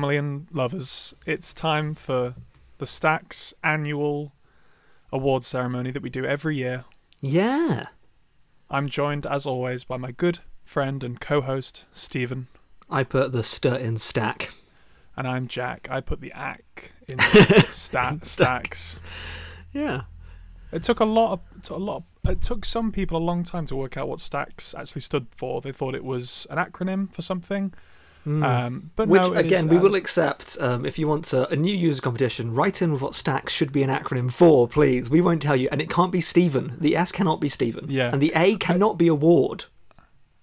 family, and lovers, it's time for the Stacks annual award ceremony that we do every year. Yeah. I'm joined, as always, by my good friend and co host, Stephen. I put the st in stack. And I'm Jack. I put the ack in stat stacks. Yeah. It took a lot of took a lot. Of, it took some people a long time to work out what stacks actually stood for. They thought it was an acronym for something. Um, but. Which no, it is, again, we uh, will accept um, if you want to, a new user competition. Write in with what stacks should be an acronym for, please. We won't tell you, and it can't be Stephen. The S cannot be Stephen. Yeah. And the A cannot be award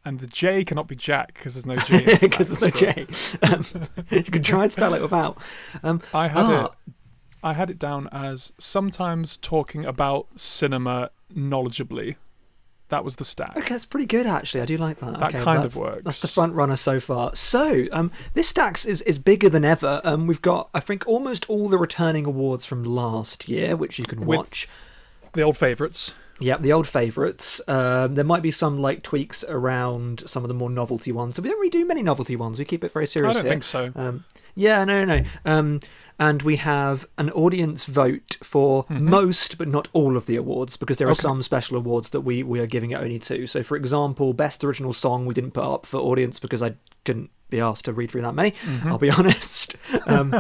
And the J cannot be Jack because there's no J. because there's no J. Um, you can try and spell it without. Um, I had ah, it. I had it down as sometimes talking about cinema knowledgeably. That was the stack. Okay, that's pretty good actually. I do like that. That Okay, kind of works. That's the front runner so far. So, um, this stacks is, is bigger than ever. Um, we've got I think almost all the returning awards from last year, which you can With- watch. The old favourites. Yeah, the old favourites. Um, there might be some like tweaks around some of the more novelty ones. So we don't really do many novelty ones. We keep it very serious. I don't here. think so. Um, yeah, no, no, no. Um, and we have an audience vote for most, but not all of the awards, because there are Mm-hmm. Okay. some special awards that we, we are giving it only to. So, for example, best original song we didn't put up for audience because I couldn't be asked to read through that many. Mm-hmm. I'll be honest. Um,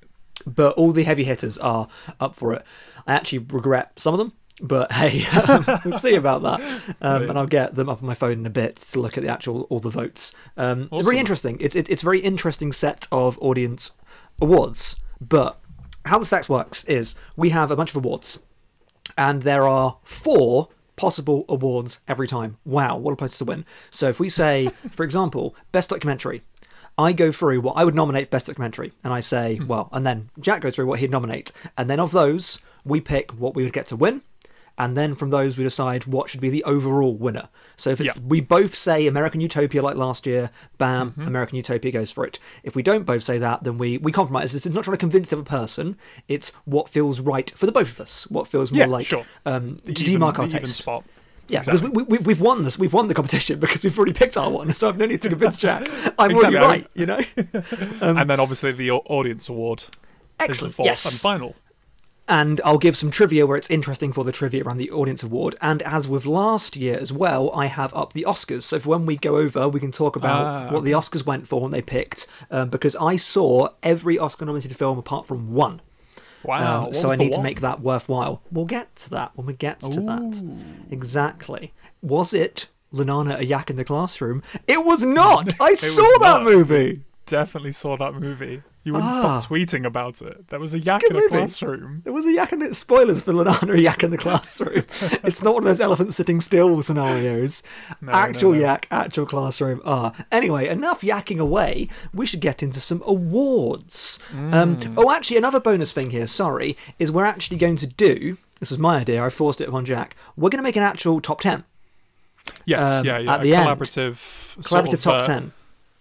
but all the heavy hitters are up for it. I actually regret some of them. But hey, um, we'll see about that, um, Brilliant. and I'll get them up on my phone in a bit to look at the actual all the votes. Um, it's Awesome. Very interesting. It's it, it's a very interesting set of audience awards. But how the stacks works is we have a bunch of awards, and there are four possible awards every time. Wow, what a place to win! So if we say, for example, best documentary, I go through what I would nominate best documentary, and I say, hmm. well, and then Jack goes through what he'd nominate, and then of those we pick what we would get to win. And then from those, we decide what should be the overall winner. So if it's Yeah. we both say American Utopia like last year, bam, American Utopia goes for it. If we don't both say that, then we we compromise. It's not trying to convince the other person. It's what feels right for the both of us. What feels more Yeah, like sure. um, to even- demark our taste. spot. Yeah, Exactly. because we, we, we've won this. We've won the competition because we've already picked our one. So I've no need to convince Jack. I'm Exactly. already right. You know. and then obviously the audience award is the Um, fourth Yes. and final. And I'll give some trivia where it's interesting for the trivia around the audience award. And as with last year as well, I have up the Oscars. So for when we go over, we can talk about Ah, what the Oscars went for and they picked. Um, because I saw every Oscar-nominated film apart from one. Wow. Um, so I need to make that worthwhile. We'll get to that when we get to that. Exactly. Was it Lunana a yak in the classroom? It was not. I It saw that not. movie. Definitely saw that movie. You wouldn't Ah. stop tweeting about it. There was a a yak good in a movie. classroom. There was a yak in it. Spoilers for Lunana a yak in the classroom. it's not one of those elephant sitting still scenarios. No, actual no, no. yak, actual classroom. Ah. Anyway, enough yakking away. We should get into some awards. Mm. Um, oh, actually, another bonus thing here, sorry, is we're actually going to do. This was my idea. I forced it upon Jack. We're going to make an actual top 10. Yes, Um, yeah, yeah. at a the end. collaborative, sort Collaborative of, top uh, 10.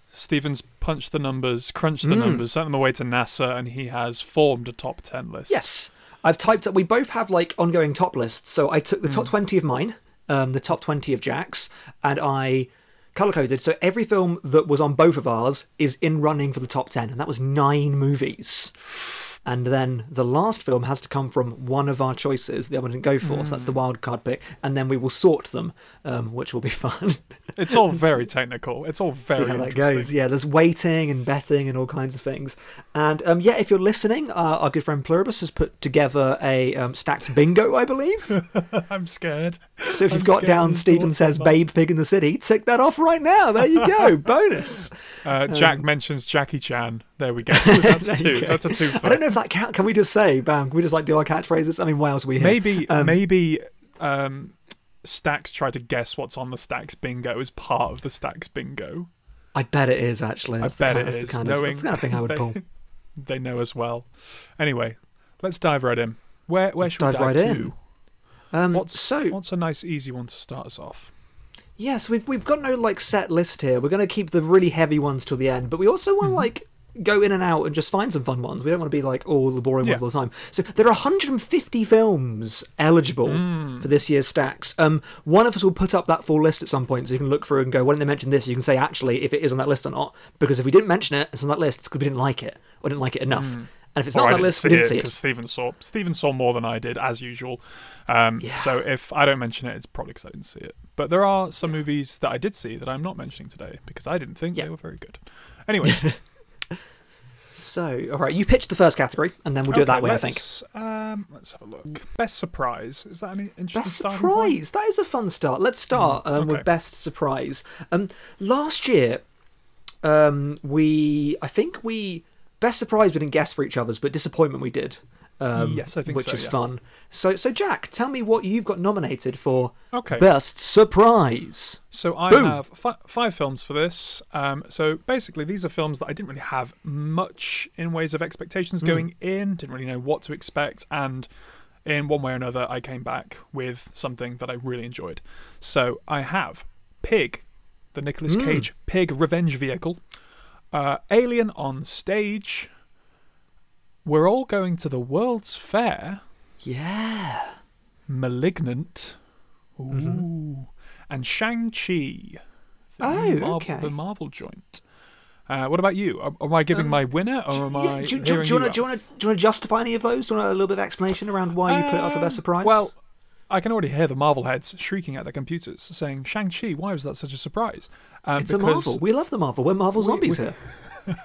Stephen's punched the numbers, crunched Mm. the numbers, sent them away to NASA, and he has formed a top ten list. Yes. I've typed up. We both have like ongoing top lists. So I took the Hmm. top 20 of mine, um, the top 20 of Jack's, and I color coded. So every film that was on both of ours is in running for the top 10, and that was nine movies. And then the last film has to come from one of our choices. The other one didn't go for, so that's the Hmm. wild card pick. And then we will sort them, um, which will be fun. It's all very technical. It's all very see how that goes. Yeah, there's weighting and betting and all kinds of things. And um, yeah, if you're listening, uh, our good friend Pluribus has put together a um, stacked bingo, I believe. I'm scared. So if you've got down Stephen says. Babe Pig in the City, tick that off right now. There you go. Bonus. Uh, Jack mentions Jackie Chan. There we go. That's two. go. That's a two. I don't know if that count. Can we just say, bam? Can we just like do our catchphrases? I mean, are we here? Maybe Um, maybe um, Stacks try to guess what's on the Stacks bingo as part of the Stacks bingo. I bet it is actually. I That's the bet kind- it. The kind, of, knowing that's the kind of thing I would pull. They know as well. Anyway, let's dive right in. Where where Let's should we dive dive right to? in. Um, What's so what's a nice easy one to start us off? yeah, so we've we've got no like set list here. We're going to keep the really heavy ones till the end, but we also Mm-hmm. want like go in and out and just find some fun ones. We don't want to be like all the boring Yeah. ones all the time. So there are 150 films eligible Mm. for this year's stacks. Um, one of us will put up that full list at some point, so you can look through and go, "Why didn't they mention this?" You can say actually if it is on that list or not. Because if we didn't mention it, it's on that list. It's because we didn't like it or didn't like it enough. And if it's Or not I on that list, see we didn't it see it. because. Stephen saw Stephen saw more than I did as usual. Um, Yeah. So if I don't mention it, it's probably because I didn't see it. But there are some movies that I did see that I'm not mentioning today because I didn't think Yeah. they were very good. Anyway, So, all right, you pitched the first category, and then we'll do it that way. I think. let's, Um, let's have a look. Best surprise is that any interesting Best surprise. That is a fun start. Let's start um, okay. with best surprise. Um, last year, um, we I think we best surprise we didn't guess for each other's, but disappointment we did. Um, Yes, I think which so, is yeah. fun. So, so Jack, tell me what you've got nominated for Okay. best surprise. So I Boom. have fi- five films for this. Um, so basically, these are films that I didn't really have much in ways of expectations Hmm. going in. Didn't really know what to expect, and in one way or another, I came back with something that I really enjoyed. So I have Pig, the Nicolas Hmm. Cage Pig revenge vehicle, uh, Alien on stage. We're all going to the World's Fair. Yeah. Malignant. Ooh. And Shang-Chi. The Mm-hmm. Oh, Marvel, okay. The Marvel joint. Uh, what about you? Am, am I giving my winner or am Um, Yeah, I do, do, do, you want to, do, you out? want to, do you want to justify any of those? Do you want a little bit of explanation around why you put it up for best Um, surprise? Well, I can already hear the Marvel heads shrieking at their computers, saying, Shang-Chi, why was that such a surprise? Um, it's a Marvel. We love the Marvel. We're Marvel We- zombies we- here.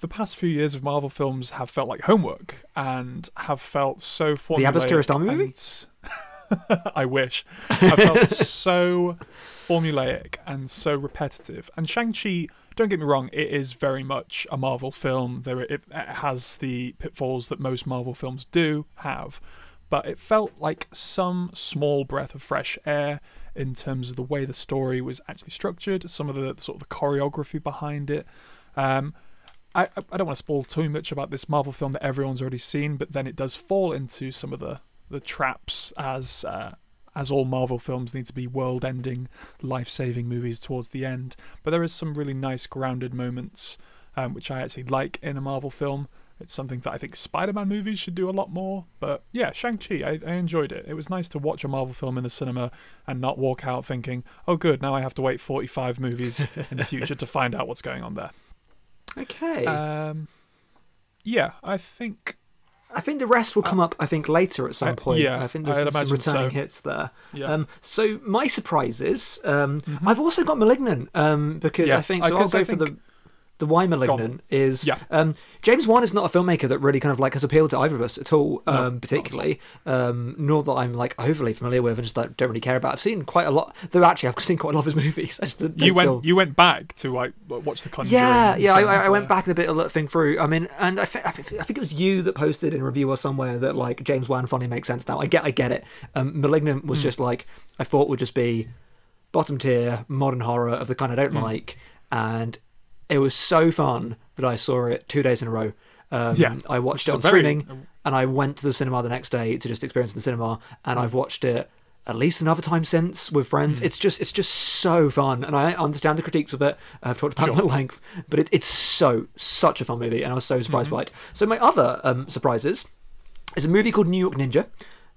the past few years of Marvel films have felt like homework and have felt so formulaic. Abbas Kiarostami movie? and- I wish. I felt so formulaic and so repetitive. And Shang-Chi, don't get me wrong, it is very much a Marvel film. There, it, it has the pitfalls that most Marvel films do have. But it felt like some small breath of fresh air in terms of the way the story was actually structured, some of the sort of the choreography behind it. Um, I, I- don't want to spoil too much about this Marvel film that everyone's already seen, but then it does fall into some of the, the traps as uh, as all Marvel films need to be world-ending, life-saving movies towards the end. But there is some really nice grounded moments, um, which I actually like in a Marvel film. It's something that I think Spider-Man movies should do a lot more. But yeah, Shang-Chi, I, I enjoyed it. It was nice to watch a Marvel film in the cinema and not walk out thinking, "Oh, good, now I have to wait 45 movies in the future to find out what's going on there." Okay. Um, yeah, I think. I think the rest will come up. I think later at some uh, point. yeah, I think there's I'd some returning so. hits there. Yeah. Um, so my surprises. Um, I've also got *Malignant* um, because Mm-hmm. Yeah, I think I so. I'll go I for think- the the why *Malignant* is. Yeah. Um, James Wan is not a filmmaker that really kind of like has appealed to either of us at all, No, um, particularly. Um, nor that I'm like overly familiar with and just like, don't really care about. I've seen quite a lot. Though actually, I've seen quite a lot of his movies. I just don't you went feel- you went back to like watch the Conjuring. yeah, yeah. I, I went back a bit of thing through. I mean, and I, thi- I, thi- I think it was you that posted in a review or somewhere that like James Wan finally makes sense now. I get, I get it. Um, *Malignant* was just like I thought would just be bottom tier modern horror of the kind I don't Hmm. like, and it was so fun that I saw it two days in a row. Um, Yeah, I watched it on very- streaming, and I went to the cinema the next day to just experience the cinema, and. I've watched it at least another time since with friends. It's just it's just so fun, and I understand the critiques of it. I've talked about Sure. it at length, but it, it's so such a fun movie, and I was so surprised Mm-hmm. by it. So my other um, surprises is a movie called New York Ninja.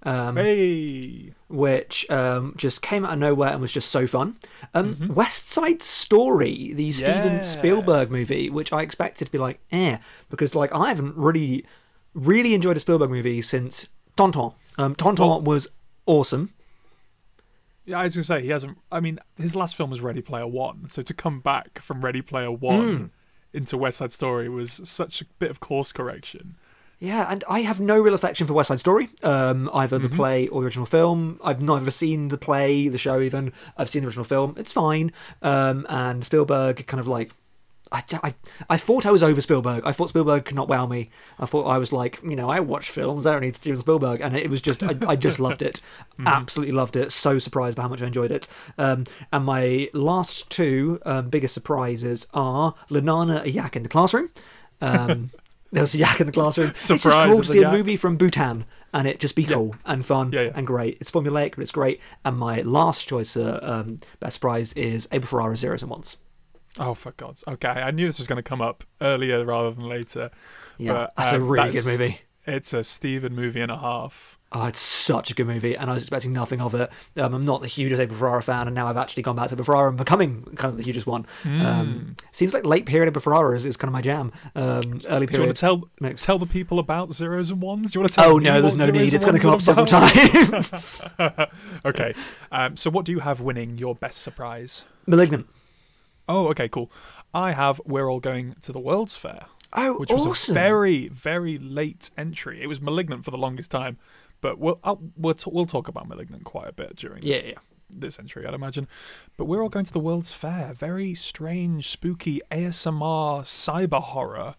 Um, Hey, which um, just came out of nowhere and was just so fun. Um, Mm-hmm. West Side Story, the Steven Spielberg movie, which I expected to be like, eh, because like I haven't really, really enjoyed a Spielberg movie since Tintin. Um, Tintin Well- was awesome. yeah, I was gonna say he hasn't. I mean, his last film was Ready Player One, so to come back from Ready Player One into West Side Story was such a bit of course correction. Yeah, and I have no real affection for West Side Story, um, either the play or the original film. I've never seen the play, the show even. I've seen the original film. It's fine. Um, and Spielberg kind of like. I, I, I thought I was over Spielberg. I thought Spielberg could not wow me. I thought I was like, you know, I watch films. I don't need Steven Spielberg, and it was just, I, I just loved it, absolutely loved it. So surprised by how much I enjoyed it. Um, and my last two um, biggest surprises are Lunana, a yak in the classroom. Um, there was a yak in the classroom. Surprise, it's just cool to a see a movie from Bhutan and it just be cool and fun Yeah, yeah. and great. It's formulaic, but it's great. And my last choice, uh, um, best prize, is Abel Ferrara Zeros and Ones. Oh, for God's okay! I knew this was going to come up earlier rather than later. Yeah, but, that's a um, really that's- good movie. It's a Stephen movie and a half. Oh, it's such a good movie, and I was expecting nothing of it. Um, I'm not the hugest Abel Ferrara fan, and now I've actually gone back to Ferrara and becoming kind of the hugest one. Hmm. Um, seems like late period Abel Ferrara is, is kind of my jam. Um, early Do you want period. to tell tell the people about zeros and ones? Do you want to tell? Oh no, there's no need. It's going to come up several times. okay. Um, so, what do you have winning your best surprise? Malignant. Oh, okay, cool. I have We're All Going to the World's Fair, Oh, which was awesome. a very, very late entry. It was Malignant for the longest time, but we'll I'll, we'll, t- we'll talk about Malignant quite a bit during this, Yeah, yeah. this entry, I'd imagine. But We're All Going to the World's Fair, very strange, spooky ASMR cyber horror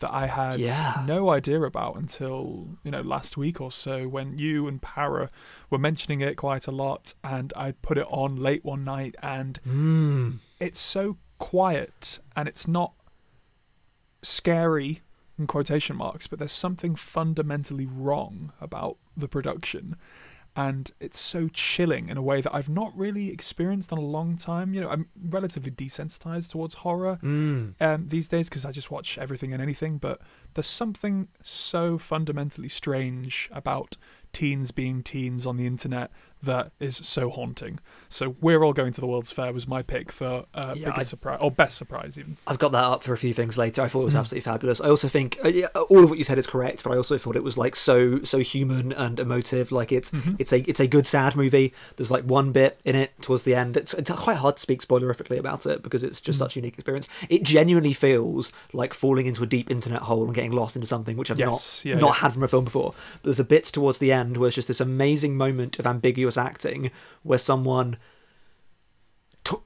that I had Yeah. no idea about until you know last week or so when you and Para were mentioning it quite a lot, and I put it on late one night, and Mm. it's so quiet and it's not scary in quotation marks, but there's something fundamentally wrong about the production. And it's so chilling in a way that I've not really experienced in a long time. You know, I'm relatively desensitized towards horror Mm. um, these days because I just watch everything and anything. But there's something so fundamentally strange about teens being teens on the internet that is so haunting. So we're all going to the World's Fair was my pick for uh, Yeah, biggest I- surprise or best surprise even. I've got that up for a few things later. I thought it was absolutely fabulous. I also think uh, yeah, all of what you said is correct, but I also thought it was like so so human and emotive. Like it's Mm-hmm. it's a it's a good sad movie. There's like one bit in it towards the end. It's, it's quite hard to speak spoilerifically about it because it's just such a unique experience. It genuinely feels like falling into a deep internet hole and getting lost into something which I've Yes, not yeah, not had from a film before. But there's a bit towards the end where it's just this amazing moment of ambiguous acting where someone t-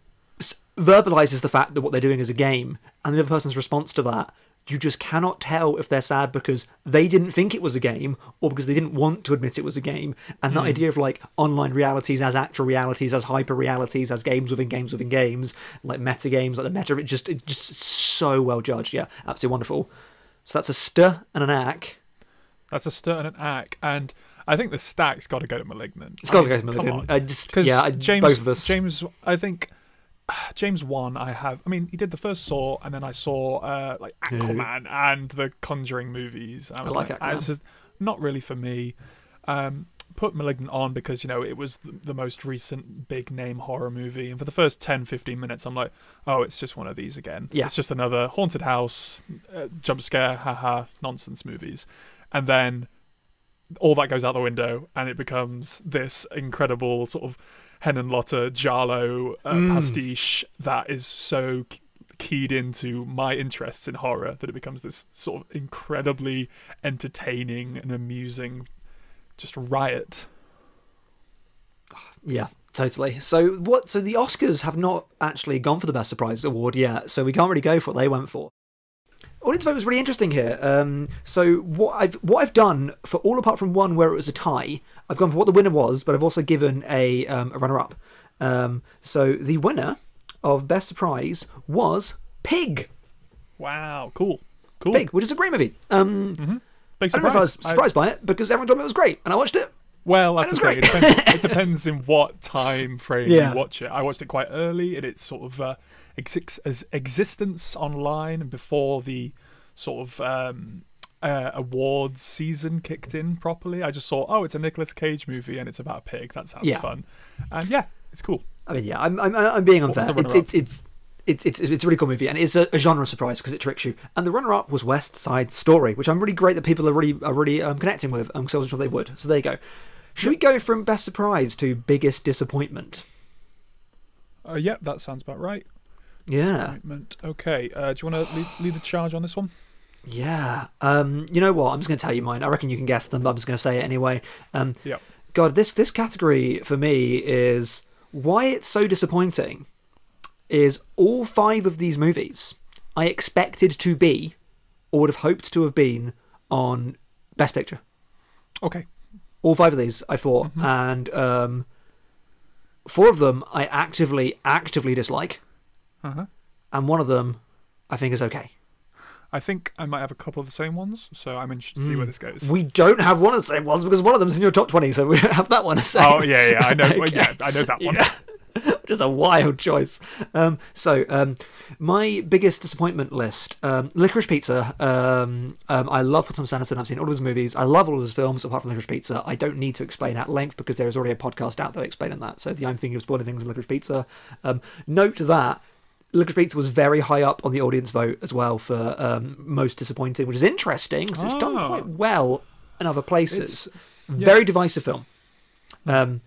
verbalizes the fact that what they're doing is a game, and the other person's response to that, you just cannot tell if they're sad because they didn't think it was a game or because they didn't want to admit it was a game. And that hmm. idea of like online realities as actual realities, as hyper realities, as games within games within games, like meta games, like the meta, it just it just so well judged. Yeah, absolutely wonderful. So that's a stir and an ack. That's a stir and an ack, and I think the stack's got to go to Malignant. It's got to go to come Malignant. on. I just yeah, I, James, both of us. James, I think James Wan. I have. I mean, he did the first Saw, and then I saw uh, like Aquaman and the Conjuring movies. I was like like, ah, Aquaman. not really for me. Um, put Malignant on because you know it was the, the most recent big name horror movie, and for the first 10, 15 minutes, I'm like, oh, it's just one of these again. Yeah. it's just another haunted house, uh, jump scare, haha, nonsense movies, and then all that goes out the window and it becomes this incredible sort of Henenlotter giallo uh, Mm. pastiche that is so keyed into my interests in horror that it becomes this sort of incredibly entertaining and amusing just riot. Yeah, totally. So what? So the Oscars have not actually gone for the best surprise award yet, so we can't really go for what they went for. Audience vote was really interesting here. Um, so what I've what I've done for all apart from one where it was a tie, I've gone for what the winner was, but I've also given a um, a runner up. Um, so the winner of best surprise was Pig. Wow, cool. Cool. Pig, which is a great movie. Um, Big I don't know if I was surprise. I- surprised by it because everyone told me it was great, and I watched it. Well, that's It the was thing. It great. depends, it depends in what time frame Yeah. you watch it. I watched it quite early and its sort of uh, ex- as existence online before the sort of um, uh, awards season kicked in properly. I just saw, oh, it's a Nicolas Cage movie and it's about a pig. That sounds Yeah. fun. And yeah, it's cool. I mean, yeah, I'm I'm, I'm being unfair. It's, it's it's it's it's it's a really cool movie, and it's a, a genre surprise because it tricks you. And the runner-up was West Side Story, which I'm really great that people are really are really um, connecting with. Um, because I wasn't sure they would. So there you go. Should we go from best surprise to biggest disappointment? Uh, yeah, that sounds about right. Yeah. Okay. Uh, do you want to lead, lead, the charge on this one? Yeah. Um, you know what? I'm just going to tell you mine. I reckon you can guess them, but I'm just going to say it anyway. Um, yeah. God, this this category for me is why it's so disappointing. Is all five of these movies I expected to be, or would have hoped to have been, on Best Picture. Okay. All five of these I thought, mm-hmm. and um, four of them I actively actively dislike. Uh-huh. And one of them, I think, is okay. I think I might have a couple of the same ones, so I'm interested to see mm. where hmm. this goes. We don't have one of the same ones because one of them's in your top 20, so we don't have that one. Oh, yeah, yeah, I know, okay. yeah, I know that one. Yeah. Just a wild choice. Um, so, um, my biggest disappointment list um, Licorice Pizza. Um, um, I love Thomas Anderson. I've seen all of his movies. I love all of his films, apart from Licorice Pizza. I don't need to explain at length because there is already a podcast out there explaining that. So, the I'm thinking of spoiling things in Licorice Pizza. Um, note that Licorice Pizza was very high up on the audience vote as well for um, most disappointing, which is interesting because it's done quite ah. well in other places. Yeah. Very divisive film. Um,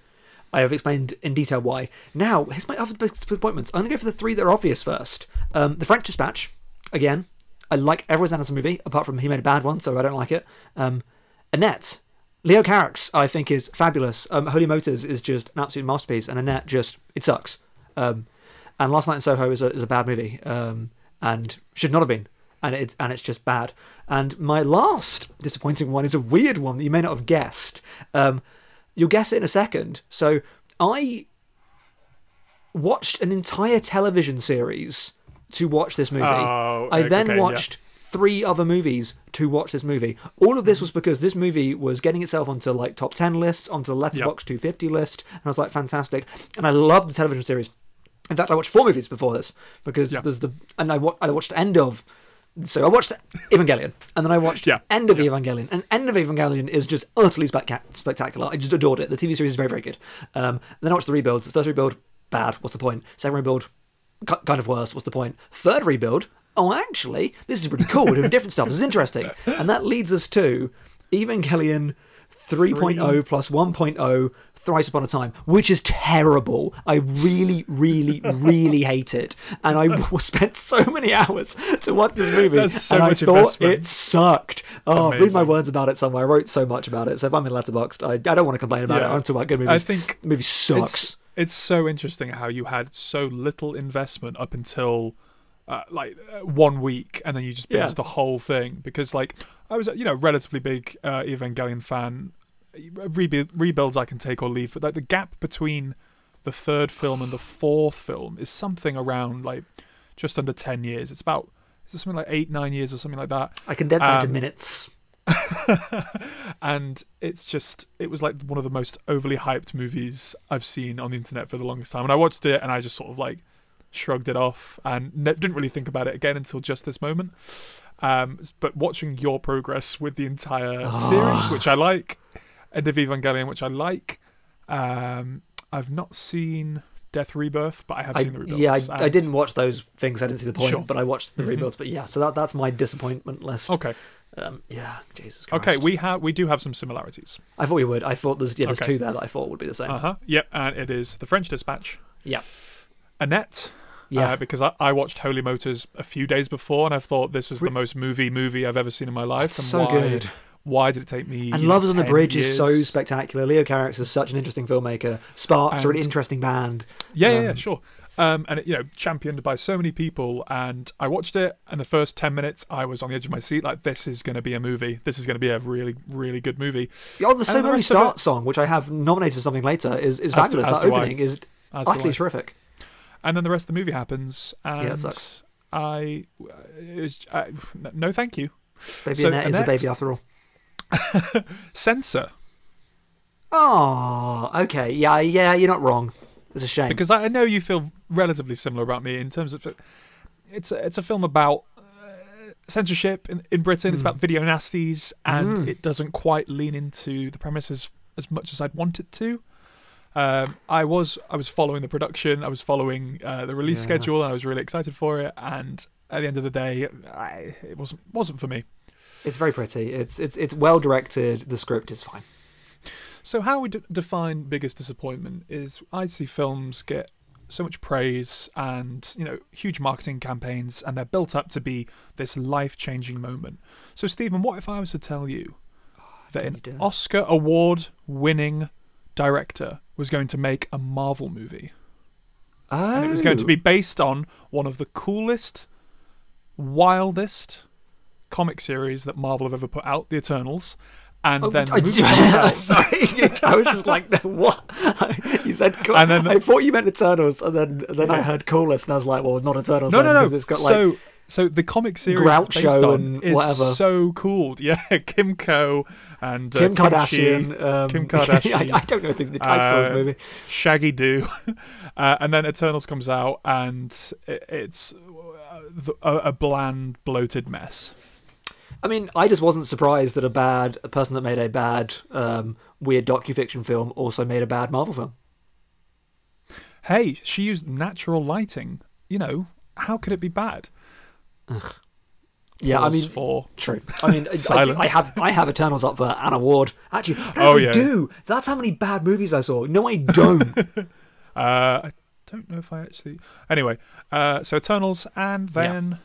I have explained in detail why. Now, here's my other disappointments. I'm going to go for the three that are obvious first. Um, the French Dispatch, again. I like everyone's Anderson movie, apart from he made a bad one, so I don't like it. Um, Annette. Leo Carax's, I think, is fabulous. Um, Holy Motors is just an absolute masterpiece, and Annette just, it sucks. Um, and Last Night in Soho is a, is a bad movie um, and should not have been. And it's and it's just bad. And my last disappointing one is a weird one that you may not have guessed. Um, you'll guess it in a second. So I watched an entire television series to watch this movie. Oh, I then watched yeah. three other movies to watch this movie. All of this was because this movie was getting itself onto like top 10 lists, onto the Letterboxd yep. 250 list, and I was like, fantastic. And I loved the television series. In fact, I watched four movies before this because yeah. there's the and I, wa- I watched end of. So I watched Evangelion, and then I watched yeah. End of yeah. Evangelion, and End of Evangelion is just utterly spectacular. I just adored it. The TV series is very, very good. Um, then I watched the rebuilds. The first rebuild, bad. What's the point? Second rebuild, kind of worse. What's the point? Third rebuild, oh, actually, this is pretty cool. We're doing different stuff. This is interesting, and that leads us to Evangelion 3.0 Three. plus 1.0 Thrice Upon a Time, which is terrible. I really, really, really hate it. And I spent so many hours to watch this movie, so and I thought investment. it sucked. Oh, Amazing. read my words about it somewhere. I wrote so much about it. So if I'm in Letterboxd, I, I don't want to complain about yeah. it. I'm talking about good movies. I think the movie sucks. It's, it's so interesting how you had so little investment up until uh, like uh, one week and then you just binge yeah. the whole thing because like i was you know relatively big uh, evangelion fan rebu- rebuilds I can take or leave, but like the gap between the third film and the fourth film is something around like just under ten years. It's about is it something like eight, nine years or something like that. I condensed um, into minutes. and it's just it was like one of the most overly hyped movies I've seen on the internet for the longest time. And I watched it and I just sort of like shrugged it off and ne- didn't really think about it again until just this moment. Um, but watching your progress with the entire oh. series, which I like, End of Evangelion, which I like. Um, I've not seen Death Rebirth, but I have I, seen the rebuilds. Yeah, I. I, didn't watch those things. I didn't see the point, sure. but I watched the mm-hmm. rebuilds. But yeah, so that that's my disappointment list. Okay. Um, yeah, Jesus Christ. Okay, we have we do have some similarities. I thought we would. I thought there's yeah, there's okay. two there that I thought would be the same. Uh huh. Yep, and it is the French Dispatch. Yep. Annette. Yeah. Uh, because I, I, watched Holy Motors a few days before, and I thought this is the most movie movie I've ever seen in my life. so why, good why did it take me? And Lovers on the Bridge years? is so spectacular. Leo Carax is such an interesting filmmaker. Sparks and, are an interesting band. Yeah, um, yeah, sure. Um, and it, you know, championed by so many people. And I watched it, and the first ten minutes, I was on the edge of my seat, like this is going to be a movie. This is going to be a really, really good movie. Oh, the So Many Start it, song, which I have nominated for something later, is is fabulous. That opening I, is utterly terrific. And then the rest of the movie happens, and yeah, I, was, I, no, thank you. Baby so, Annette, Annette is a baby after all. Censor. Oh, okay. Yeah, yeah, you're not wrong. It's a shame. Because I know you feel relatively similar about me in terms of it's a, it's a film about uh, censorship in, in Britain. Mm. It's hmm. about video nasties, and mm. it doesn't quite lean into the premises as much as I'd want it to. Um, I was I was following the production, I was following uh, the release yeah. schedule, and I was really excited for it. And at the end of the day, I, it wasn't wasn't for me. It's very pretty. It's it's it's well directed. The script is fine. So how we d- define biggest disappointment is I see films get so much praise and you know huge marketing campaigns and they're built up to be this life-changing moment. So Stephen, what if I was to tell you oh, that an Oscar award winning director was going to make a Marvel movie? Oh. And it was going to be oh. based on one of the coolest, wildest, comic series that Marvel have ever put out, The Eternals. And Oh, then I, the movie comes sorry, I was just like, what? you said, cool. And then- I thought you meant Eternals, and then and then I heard coolest, and I was like, well, not Eternals. No, then, no, no. It's got like, so, so the comic series Groucho and is whatever. so cool. Yeah, Kim Kimco and uh, Kim Kimchi, Kardashian. Um, Kim Kardashian. I, I don't know the the title Uh, movie. Shaggy Doo, uh, and then Eternals comes out, and it, it's uh, a, a bland, bloated mess. I mean, I just wasn't surprised that a bad a person that made a bad um, weird docufiction film also made a bad Marvel film. Hey, she used natural lighting. You know, how could it be bad? Yeah, I mean, for True. I mean, I- I, I have I have Eternals up for an award. Actually, Oh, I yeah. do. That's how many bad movies I saw. No, I don't. Uh, I don't know if I actually. Anyway, uh, so Eternals, and then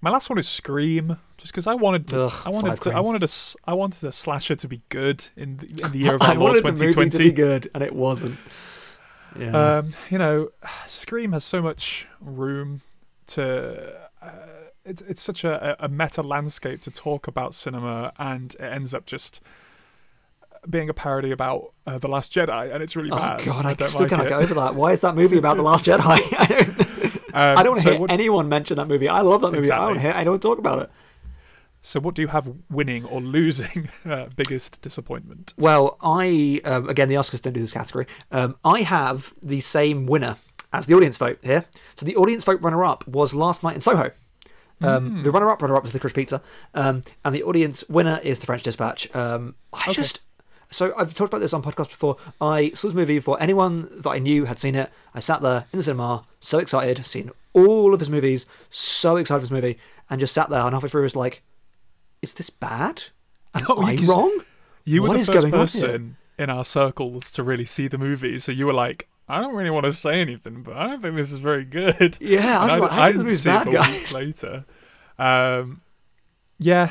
my last one is Scream, just because I wanted to. Ugh, I wanted to. I wanted a. s- I wanted a slasher to be good in the, in the year of our Lord wanted the movie to be 2020. good, and it wasn't. Yeah. Um, you know, Scream has so much room to. Uh, it's it's such a, a meta landscape to talk about cinema, and it ends up just being a parody about uh, the Last Jedi, and it's really oh bad. God, I, don't still like can't it. get over that. Why is that movie about the Last Jedi? I don't. Um, I don't want to so hear anyone mention that movie. I love that movie. I don't Exactly. hear. I don't talk about it. So, what do you have winning or losing uh, biggest disappointment? Well, I um, again the Oscars don't do this category. Um, I have the same winner as the audience vote here. So the audience vote runner-up was last night in Soho. Um, The runner-up runner-up was Licorice Pizza, um, and the audience winner is The French Dispatch. Um, I just so I've talked about this on podcast before. I saw this movie before anyone that I knew had seen it. I sat there in the cinema, so excited, seen all of his movies, so excited for this movie, and just sat there and halfway through was like, "Is this bad? Am I you- wrong?" You were What the is first person in our circles to really see the movie, so you were like, "I don't really want to say anything, but I don't think this is very good." Yeah, I was like, I think didn't see it bad, for guys. weeks later. Um, yeah,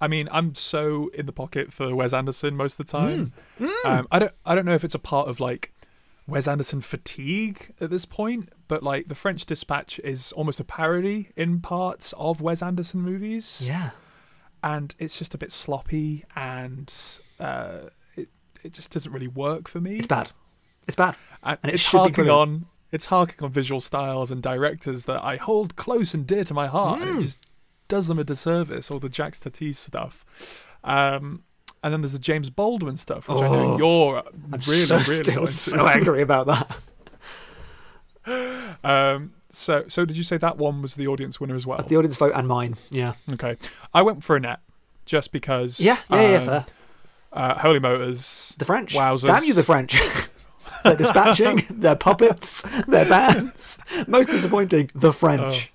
I mean, I'm so in the pocket for Wes Anderson most of the time. Hmm. Um, I don't, I don't know if it's a part of like Wes Anderson fatigue at this point, but like The French Dispatch is almost a parody in parts of Wes Anderson movies Yeah. and it's just a bit sloppy and uh, it it just doesn't really work for me. It's bad. It's bad. and, and it it's harking on it's harking on visual styles and directors that I hold close and dear to my heart, Hmm. and it just does them a disservice. All the Jacques Tati stuff. Um, and then there's the James Baldwin stuff, which I know Oh, you're I'm really, so really still into. so angry about that. Um, so, so did you say that one was the audience winner as well? That's the audience vote and mine. Yeah. Okay, I went for Annette just because. Yeah. Yeah. yeah um, fair. Uh, Holy Motors. The French. Wowzers. Damn you, the French. they're dispatching. they're puppets. They're bands. Most disappointing, the French.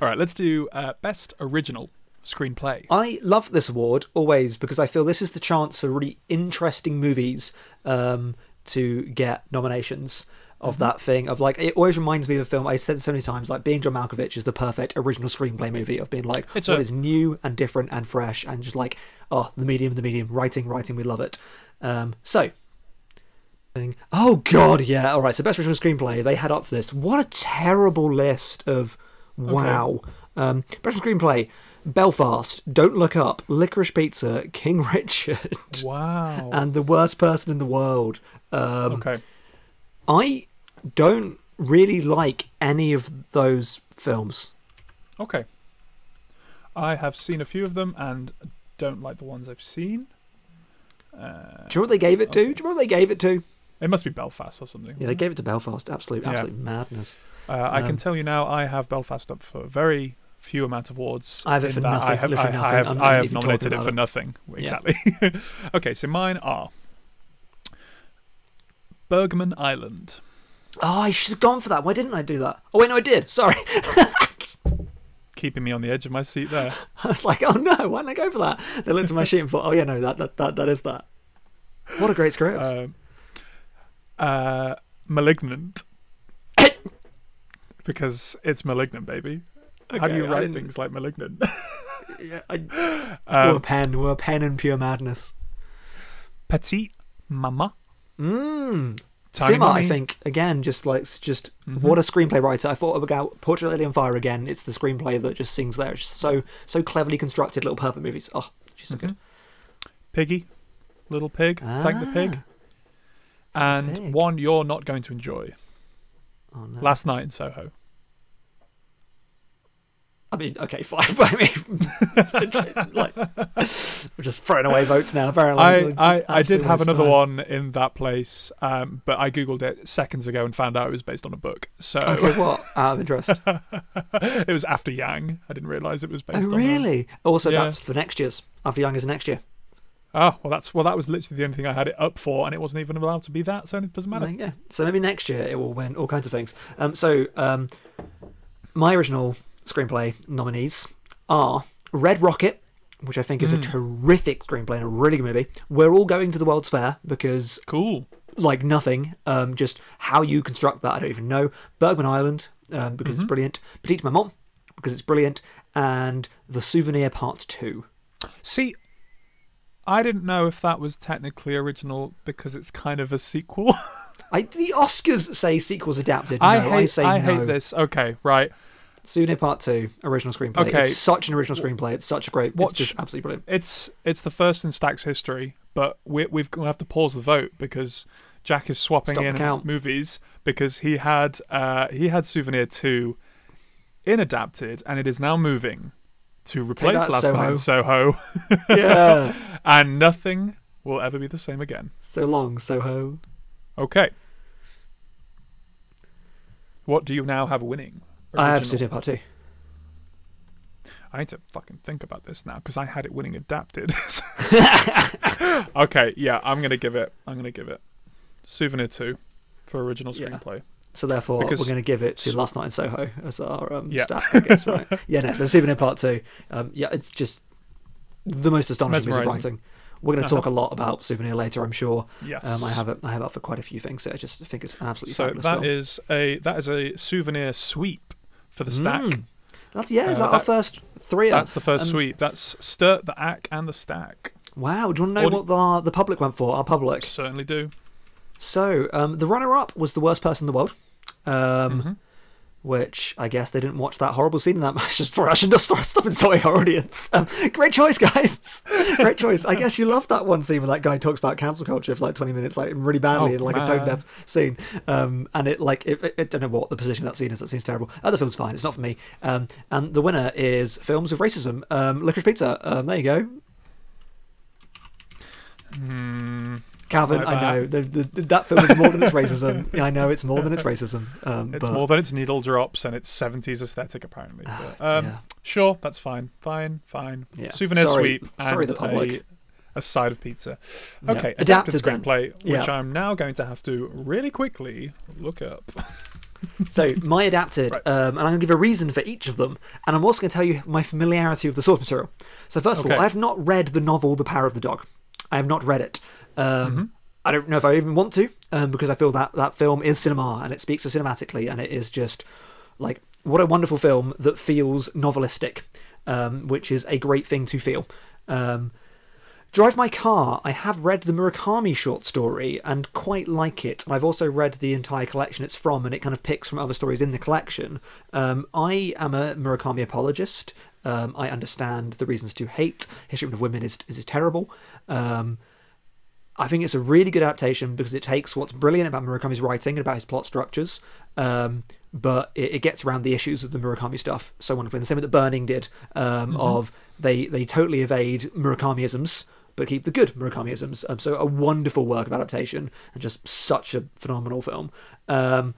All right, let's do uh, best original screenplay. I love this award always because I feel this is the chance for really interesting movies um, to get nominations Mm-hmm. of that thing of like it always reminds me of a film I said so many times like being John Malkovich is the perfect original screenplay movie of being like It's what a- is new and different and fresh and just like oh the medium the medium writing writing we love it um, so oh god yeah all right so best original screenplay they had up for this what a terrible list of wow um, best screenplay Belfast, Don't Look Up, Licorice Pizza, King Richard, Wow. and The Worst Person in the World. Um, okay. I don't really like any of those films. Okay. I have seen a few of them and don't like the ones I've seen. Uh, Do you know what they gave it to? Do you know what they gave it to? It must be Belfast or something. Yeah, they gave it to Belfast. Absolute, Yeah. absolute madness. Uh, I can Um, tell you now, I have Belfast up for a very few amount of awards. I have it for nothing, I have, I, nothing, I have, and I have if you talk nominated it for it- nothing. Yeah. Exactly. okay, so mine are Bergman Island. Oh, I should have gone for that. Why didn't I do that? Oh, wait, no, I did. Sorry. Keeping me on the edge of my seat there. I was like, oh no, why didn't I go for that? They looked at my sheet and thought, oh yeah, no, that that that, that is that. What a great script. Um, uh, Malignant. because it's malignant, baby. How do you write things like malignant? Yeah, I, Um, we're a pen, we're a pen and pure madness. Petite Maman. Mmm. Sciamma, I think, again, just like just Mhm. what a screenplay writer. I thought about Portrait Lady on Fire again. It's the screenplay that just sings there. It's so so cleverly constructed little perfect movies. Oh, she's so good. Piggy, little pig. Thank the pig. And pig. one you're not going to enjoy. Oh no. Last night in Soho. I mean, okay, fine. but I mean, like, we're just throwing away votes now. Apparently, I, I, I did have another time. one in that place, um, but I googled it seconds ago and found out it was based on a book. So Okay, what? Out of interest. it was after Yang. I didn't realize it was oh, based on. a- really? Also, Yeah. that's for next year's. After Yang is next year. Oh well, that's well. That was literally the only thing I had it up for, and it wasn't even allowed to be that, so it doesn't matter. Go. So maybe next year it will win all kinds of things. Um, so um, my original screenplay nominees are Red Rocket, which I think is a Mm. terrific screenplay and a really good movie. We're all going to the World's Fair because, Cool. like nothing, um, just how you construct that, I don't even know. Bergman Island um, because it's Mhm. brilliant. Petite Maman because it's brilliant, and The Souvenir Part Two. See, I didn't know if that was technically original because it's kind of a sequel. I, the Oscars say sequels adapted. I hate. I say I no. hate this. Okay, right. Souvenir Part Two, original screenplay. Okay. It's such an original screenplay. It's such a great. Watch- It's just absolutely brilliant. It's it's the first in Stack's history, but we, we've to have to pause the vote because Jack is swapping Stop in movies because he had uh, he had Souvenir two in adapted, and it is now moving to replace Last Night in Soho, yeah. and nothing will ever be the same again. So long, Soho. Okay. What do you now have winning? I have Original. Souvenir Part Two. I need to fucking think about this now because I had it winning adapted. okay, yeah, I'm gonna give it. I'm gonna give it Souvenir two for original Yeah. So therefore, Because- we're going to give it to Last Night in Soho as our um, Yeah. stat, I guess, right? yeah, no, so Souvenir Part 2. Um, yeah, it's just the most astonishing piece of writing. We're going to Uh-huh. talk a lot about Souvenir later, I'm sure. Yes. Um, I have it. I have it for quite a few things. So I just think it's an absolutely So fabulous that film. is a that is a souvenir sweep for the stack. Mm. That's, yeah, is Uh, that, our first three? That's the first Um, sweep. That's Sturt, the Ack, and the Stack. Wow, do you want to know Audi- what the, the public went for? Our public. Certainly do. So, um, the runner-up was the worst person in the world, um, Mhm. which I guess they didn't watch that horrible scene in that match. Just for I should just start stop insulting our audience. Um, great choice, guys. great choice. I guess you love that one scene where that guy talks about cancel culture for like twenty minutes, like really badly, Oh, in like a tone deaf scene. Um, and it like it, it, I don't know what the position of that scene is. That seems terrible. Other film's fine. It's not for me. Um, and the winner is films with racism. Um, Licorice Pizza. Um, there you go. Hmm. I know the, the, that film is more than its racism. I know it's more than its racism. Um, It's but, more than its needle drops and its 70s aesthetic, apparently. Ah, But, um, yeah. Sure, that's fine. Fine, fine. Yeah. Souvenir Sorry- sweep sorry, and the public. A, a side of pizza. Yeah. Okay, Adapted adapted, then. screenplay, which I'm now going to have to really quickly look up. So my adapted, Right. um, and I'm going to give a reason for each of them, and I'm also going to tell you my familiarity with the source material. So first of all, I have not read the novel *The Power of the Dog*. I have not read it. Um, Mm-hmm. I don't know if I even want to, um, because I feel that that film is cinema and it speaks so cinematically, and it is just like what a wonderful film that feels novelistic, um, which is a great thing to feel. Um, Drive My Car, I have read the Murakami short story and quite like it. And I've also read the entire collection it's from, and it kind of picks from other stories in the collection. Um, I am a Murakami apologist. Um, I understand the reasons to hate. His treatment of women is, is terrible. Um, I think it's a really good adaptation because it takes what's brilliant about Murakami's writing and about his plot structures, um, but it, it gets around the issues of the Murakami stuff so wonderfully. And the same way that Burning did, um, of they they totally evade Murakamiisms but keep the good Murakamiisms. Um, so a wonderful work of adaptation and just such a phenomenal film. Um,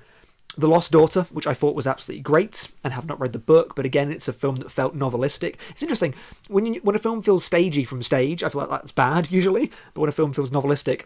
the Lost Daughter, which I thought was absolutely great, and have not read the book, but again, it's a film that felt novelistic. It's interesting when you, when a film feels stagey from stage. I feel like that's bad usually, but when a film feels novelistic,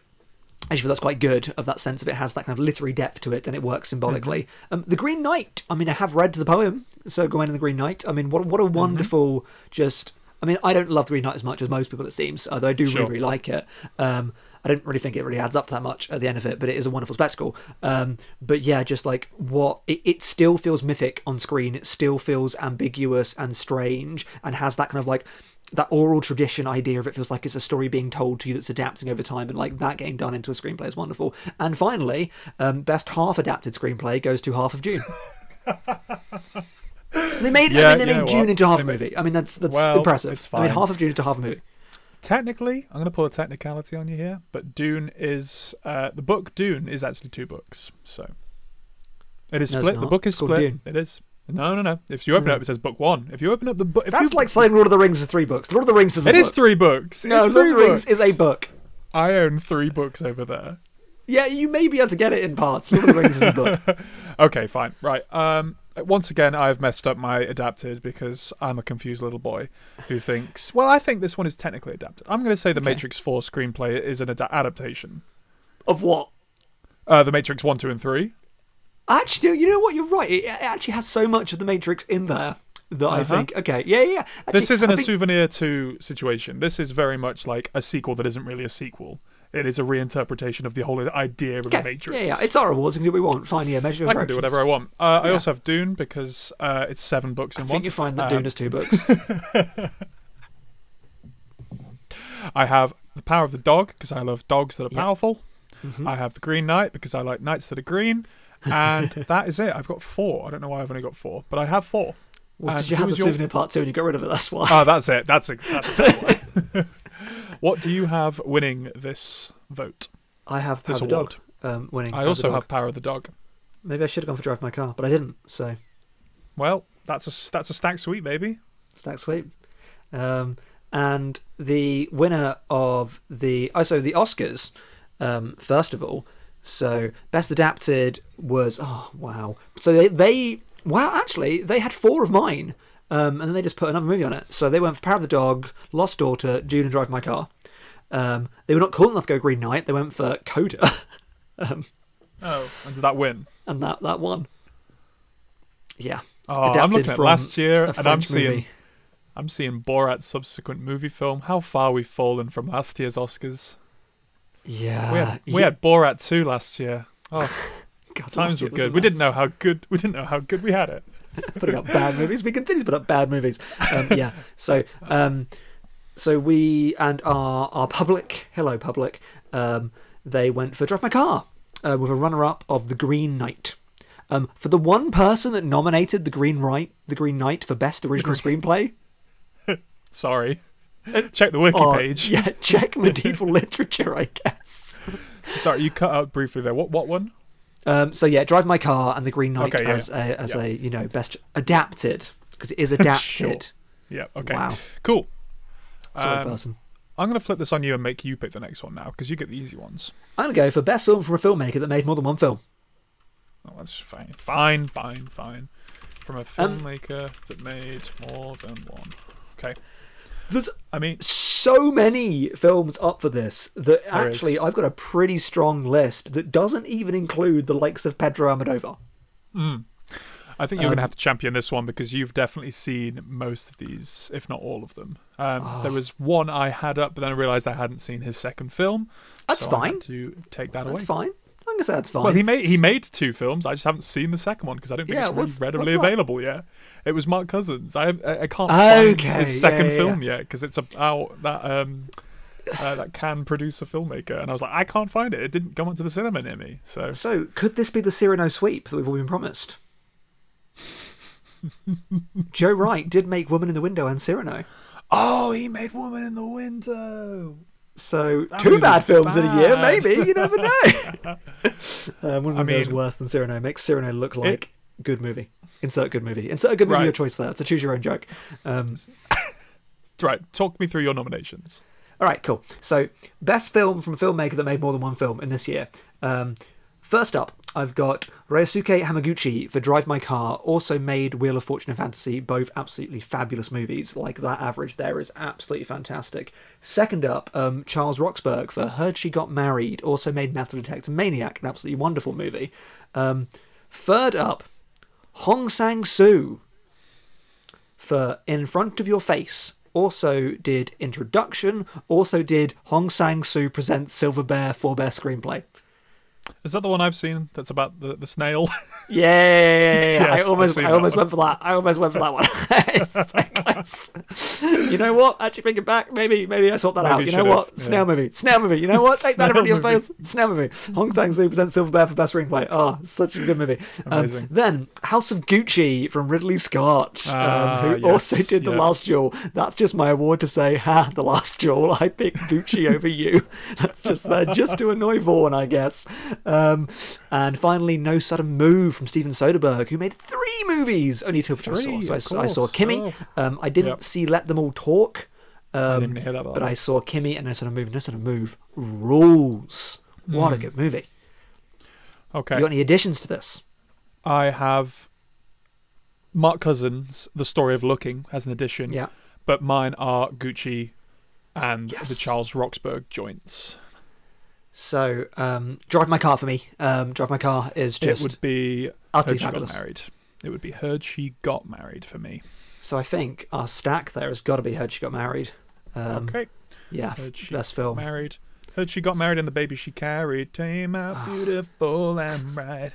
I feel that's quite good. Of that sense of it has that kind of literary depth to it, and it works symbolically. Um, the Green Knight. I mean, I have read the poem, so Gawain and the Green Knight. I mean, what what a wonderful just. I mean, I don't love the Green Knight as much as most people, it seems, although I do Sure. really, really like it. Um, I don't really think it really adds up that much at the end of it, but it is a wonderful spectacle. Um, but yeah, just like what it, it still feels mythic on screen. It still feels ambiguous and strange, and has that kind of like that oral tradition idea of it feels like it's a story being told to you that's adapting over time, and like that getting done into a screenplay is wonderful. And finally, um, best half adapted screenplay goes to Half of Dune. they made, Yeah, I mean, they know made Dune into half a movie. I mean, that's that's Well, impressive. it's I mean, half of Dune into half a movie. Technically, I'm going to pull a technicality on you here, but Dune is uh, the book. Dune is actually two books, so it is No, split. The book is split. It is. No, no, no. If you open it up, it says book one. If you open up the book, if That's you, like saying Lord of the Rings is three books. Lord of the Rings is a it is three books. No, it's Lord three of the Rings is a book. I own three books over there. Yeah, you may be able to get it in parts. Lord of the Rings is a book. Okay, fine. Right. Um once again I've messed up my adapted because I'm a confused little boy who thinks, well, I think this one is technically adapted. I'm going to say the Okay. Matrix 4 screenplay is an ad- adaptation. Of what? Uh the Matrix 1, 2 and 3. Actually, you know what? You're right. It it actually has so much of the Matrix in there that I Uh-huh. think, okay, yeah, yeah. yeah. This isn't I a think- souvenir to situation. This is very much like a sequel that isn't really a sequel. It is a reinterpretation of the whole idea of Okay, the Matrix. Yeah, yeah. It's our awards. We can do what we want. Fine, yeah. Measure I can do whatever I want. Uh, I also have Dune because uh, it's seven books in I one. think you find that Um, Dune is two books. I have The Power of the Dog because I love dogs that are Yeah. powerful. Mhm. I have The Green Knight because I like knights that are green. And that is it. I've got four. I don't know why I've only got four, but I have four. Well, because you had the was your- souvenir part two and you got rid of it. That's why. Oh, that's it. That's, that's exactly why. What do you have winning this vote? I have Power This of the award. Dog um, winning. I also have Power of the Dog. Maybe I should have gone for Drive My Car, but I didn't. So Well, that's a that's a stack sweep, baby. stack sweep. Um, and the winner of the oh, so the Oscars, um, first of all. So best adapted was oh wow. So they they wow actually they had four of mine, um, and then they just put another movie on it. So they went for Power of the Dog, Lost Daughter, Dune and Drive My Car. Um, they were not cool enough to go Green Knight. They went for Coda, um, Oh, and did that win? and that that one. Yeah, Oh, I'm looking at last year, and I'm seeing movie. I'm seeing Borat's subsequent movie film. How far we've fallen from last year's Oscars. Yeah, We had we yeah. had Borat two last year. Oh, God, times were good. We didn't know how good we didn't know how good we had it. putting up bad movies. We continue to put up bad movies. Um, yeah. So, um, so we and our our public, hello public, um, they went for Drive My Car uh, with a runner-up of The Green Knight. Um, for the one person that nominated The Green Right, The Green Knight for best original screenplay, Sorry. Check the wiki oh, page. yeah, check medieval literature, I guess. Sorry, you cut out briefly there. What what one? Um, so yeah, Drive My Car and The Green Knight Okay, yeah, as a as yeah. a you know best adapted because it is adapted. Sure. Yeah. Okay. Wow, Cool. sorry, Um, person. I'm gonna flip this on you and make you pick the next one now because you get the easy ones. I'm gonna go for best film from a filmmaker that made more than one film. Oh, that's fine. Fine. Fine. Fine. From a Um, filmmaker that made more than one. Okay. There's I mean, so many films up for this that actually is. I've got a pretty strong list that doesn't even include the likes of Pedro Almodovar. mm, I think you're Um, gonna have to champion this one because you've definitely seen most of these, if not all of them. Um, Oh. There was one I had up, but then I realised I hadn't seen his second film. That's so I had fine. to take that That's away. That's fine. Gonna say that's fine. Well, he made he made two films. I just haven't seen the second one because I don't think Yeah, it's what's- readily what's available yet. It was Mark Cousins. I I I can't find Okay, his yeah, second yeah, yeah. film yet because it's about that um uh, that can produce a filmmaker, and I was like, I can't find it. It didn't come onto the cinema near me. So So could this be the Cyrano sweep that we've all been promised? Joe Wright did make Woman in the Window and Cyrano. oh, he made Woman in the Window. So That two bad films in a year, maybe. You never know. um, Woman in the I Window is mean- worse than Cyrano. Makes Cyrano look like good movie. Insert good movie. Insert a good movie Right. your choice there. It's a choose your own joke. Um, Right, talk me through your nominations. All right, cool. So, best film from a filmmaker that made more than one film in this year. Um, first up, I've got Ryosuke Hamaguchi for Drive My Car, also made Wheel of Fortune and Fantasy, both absolutely fabulous movies. Like, that average there is absolutely fantastic. Second up, um, Charles Roxburgh for Heard She Got Married, also made Metal Detector Maniac, an absolutely wonderful movie. Um, third up, Hong Sang Soo for In Front of Your Face, also did Introduction, also did Hong Sang Soo presents Silver Bear Four Bear screenplay. Is that the one I've seen? That's about the, the snail. Yeah, yeah, yeah, yeah, yeah. Yes, I almost, I almost one. went for that. I almost went for that one. So. You know what? Actually, thinking back, maybe, maybe I sort that Maybe out. you You know what? yeah. Snail movie. Snail movie. You know what? Take that front of your face. Snail movie. Hong Sang Soo presents Silver Bear for best screenplay. Oh, such a good movie. Um, Amazing. then House of Gucci from Ridley Scott, Ah, um, who yes, also did The. Last Duel. That's just my award to say, ha, The Last Duel. I picked Gucci over you. That's just there just to annoy Vaughan, I guess. Um, and finally, No Sudden Move from Steven Soderbergh, who made three movies, only two of which I saw. So I, saw- I saw. Kimi. Oh. Um, I didn't Yep. see Let Them All Talk. Um, didn't hear that but. I saw Kimi and No Sudden Move. No Sudden Move rules. What a Hmm. good movie. Okay. You got any additions to this? I have Mark Cousins, The Story of Looking, as an addition. Yeah. But mine are Gucci and Yes. the Charles Roxburgh joints. So, um, Drive My Car for me. Um, Drive My Car is just it would be utterly Heard She fabulous. Got Married. It would be Heard She Got Married for me. So I think our stack there has got to be Heard She Got Married. Um, okay. Yeah, Heard She best film. Married. Heard she got married and the baby she carried came Ah. out beautiful and bright.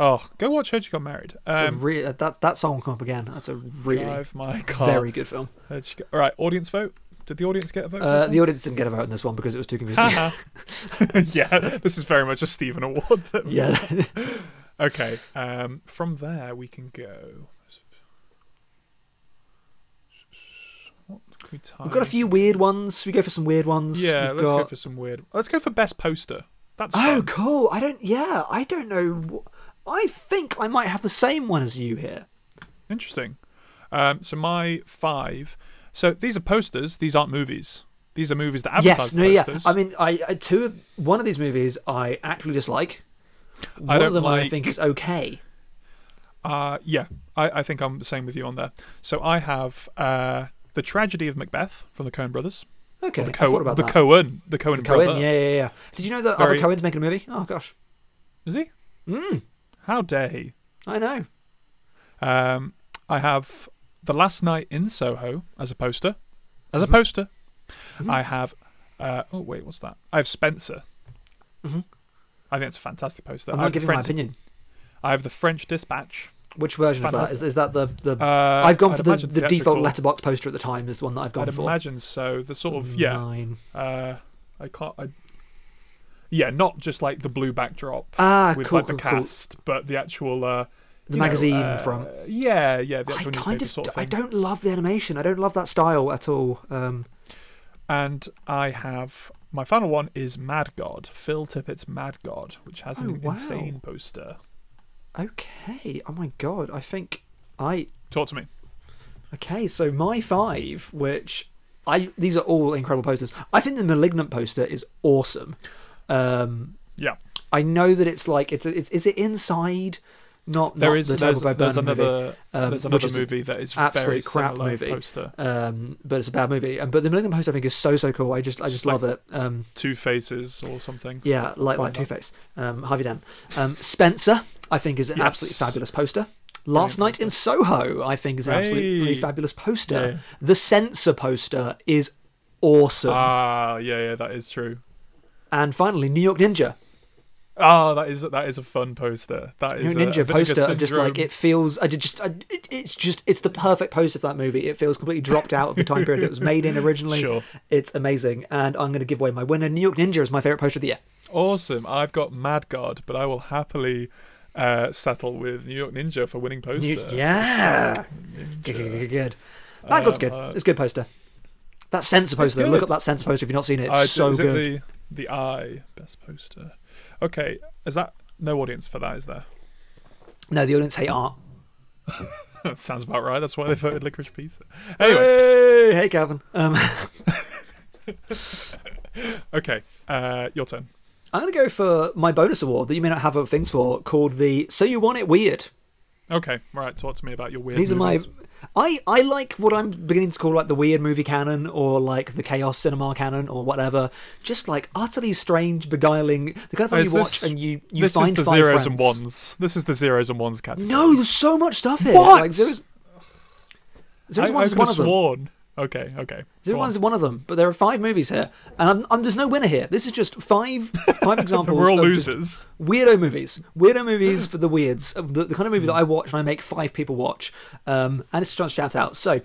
Oh, go watch Heard She Got Married. Um, re- that that song will come up again. That's a really Drive my car. very good film. Heard she got... All right, audience vote. Did the audience get a vote? Uh, the audience didn't get a vote in this one because it was too confusing. yeah, this is very much a Stephen Award. that- yeah, Okay. Um, from there we can go. What can we tie we've got a few weird ones. We go for some weird ones. Yeah, We've let's go for some weird. Let's go for best poster. That's Oh, fun. cool. I don't. Yeah, I don't know. I think I might have the same one as you here. interesting. Um, so my five. So these are posters. These aren't movies. These are movies that advertise yes, no, yeah. posters. I mean, I, I two of one of these movies I actually dislike. One I of don't them I think is okay. Uh, yeah, I, I think I'm the same with you on there. So I have uh, the tragedy of Macbeth from the Coen Brothers. Okay, the Coen, about the. Coen, the Coen The brother. Coen, yeah, yeah, yeah. Did you know that Very- other Coen's making a movie? Oh gosh, Is he? mm, How dare he? I know. Um, I have the last night in Soho as a poster. As Mhm. a poster, Mhm. I have. Uh, oh wait, what's that? I have Spencer. Mhm. I think it's a fantastic poster. I'm not the giving my French, opinion. I have the French Dispatch. Which version of that Fantastic. is? Is that the the? Uh, I've gone I'd for the, the default Letterboxd poster at the time. Is the one that I've gone for. I'd for. imagine so. The sort of yeah. Nine. Uh, I can't. I, yeah, not just like the blue backdrop Ah, with cool, like the cool, cool. cast, but the actual. Uh, The you know, magazine uh, from. Yeah, yeah, the I kind of. sort of I don't love the animation. I don't love that style at all. Um, And I have my final one is Mad God, Phil Tippett's Mad God, which has Oh, an wow. insane poster. okay. Oh my god. I think I. Talk to me. Okay, so my five, which I these are all incredible posters. I think the malignant poster is awesome. Um, Yeah, I know that it's like it's it's is it inside? Not there not is the there's, there's Burnham movie. another um, there's another movie that is absolute very crap movie. poster. Um, but it's a bad movie. Um, but the malignant poster I think is so so cool. I just I just like- love it. Um, Two Faces or something. yeah, like like Two. Face. Um, Harvey Dent. Um, Spencer I think is an Yes. absolutely fabulous poster. Last Night in Soho, I think, is an absolutely Hey. fabulous poster. Yeah. The Censor poster is awesome. Ah, yeah, yeah, that is true. and finally, New York Ninja. Ah, that is that is a fun poster. That is New a, Ninja a Vinegar poster of just like it feels. I did just, I, it, it's just, it's the perfect poster for that movie. It feels completely dropped out of the time period it was made in originally. Sure. It's amazing, and I'm going to give away my winner. New York Ninja is my favorite poster of the year. Awesome. I've got Mad God, but I will happily uh, settle with New York Ninja for winning New- poster. yeah, Ninja. good, good, good. Mad God's good. uh, It's a good poster. That Censor poster. though, Look up that Censor poster if you've not seen it. It's Uh, so good. The the eye best poster. Okay, is that no audience for that? Is there? No, the audience hate art. that sounds about right. That's why they voted Licorice Pizza. Anyway, Hey, hey, Calvin. Um, okay, uh, your turn. I'm going to go for my bonus award that you may not have other things for, called the "So You Want It Weird." Okay, right. Talk to me about your weird. These are my. I, I like what I'm beginning to call like the weird movie canon or like the chaos cinema canon or whatever. Just like utterly strange, beguiling. The kind of thing you watch and you you this find is the five zeros friends. and ones. This is the zeros and ones category. No, there's so much stuff here. What? Like zeros. Zeros I, and ones I is one of them. sworn. Okay, okay. Go One's on. one of them, but there are five movies here, and I'm, I'm, there's no winner here. This is just five five examples. We're all of losers. weirdo movies, weirdo movies for the weirds, the, the kind of movie that I watch and I make five people watch. Um, and it's a chance shout out. So.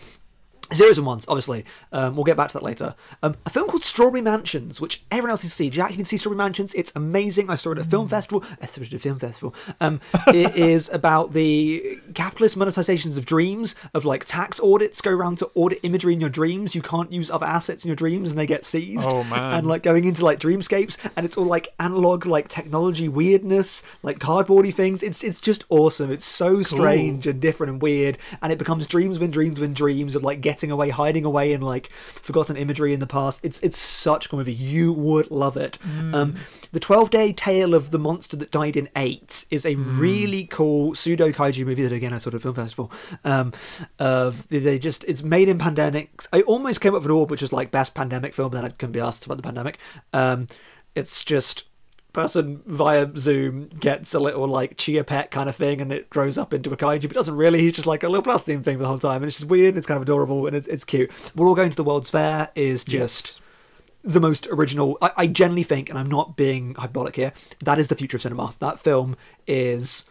Zeros and ones, obviously. Um, we'll get back to that later. Um, a film called Strawberry Mansions, which everyone else can see. Jack, you can see Strawberry Mansions. It's amazing. I saw it at a film festival. I saw it at a film festival. Um, it is about the capitalist monetizations of dreams, of like tax audits go around to audit imagery in your dreams. You can't use other assets in your dreams and they get seized. Oh, man. And like going into like dreamscapes, and it's all like analog, like technology weirdness, like cardboardy things. It's it's just awesome. It's so strange and different and weird, and it becomes dreams within dreams within dreams of like getting away, hiding away in like forgotten imagery in the past. It's it's such a movie. You would love it. Um, the Twelve Day Tale of the Monster That Died in Eight is a really cool pseudo kaiju movie that again I saw at a film festival. Um, of they just it's made in pandemic. I almost came up with an award which is like best pandemic film, then I couldn't be asked about the pandemic. Um, it's just person via Zoom gets a little like chia pet kind of thing, and it grows up into a kaiju, but doesn't really. He's just like a little plastic thing the whole time, and it's just weird. And it's kind of adorable, and it's it's cute. We're all going to the World's Fair is just the most original. I, I genuinely think, and I'm not being hyperbolic here, that is the future of cinema. That film is.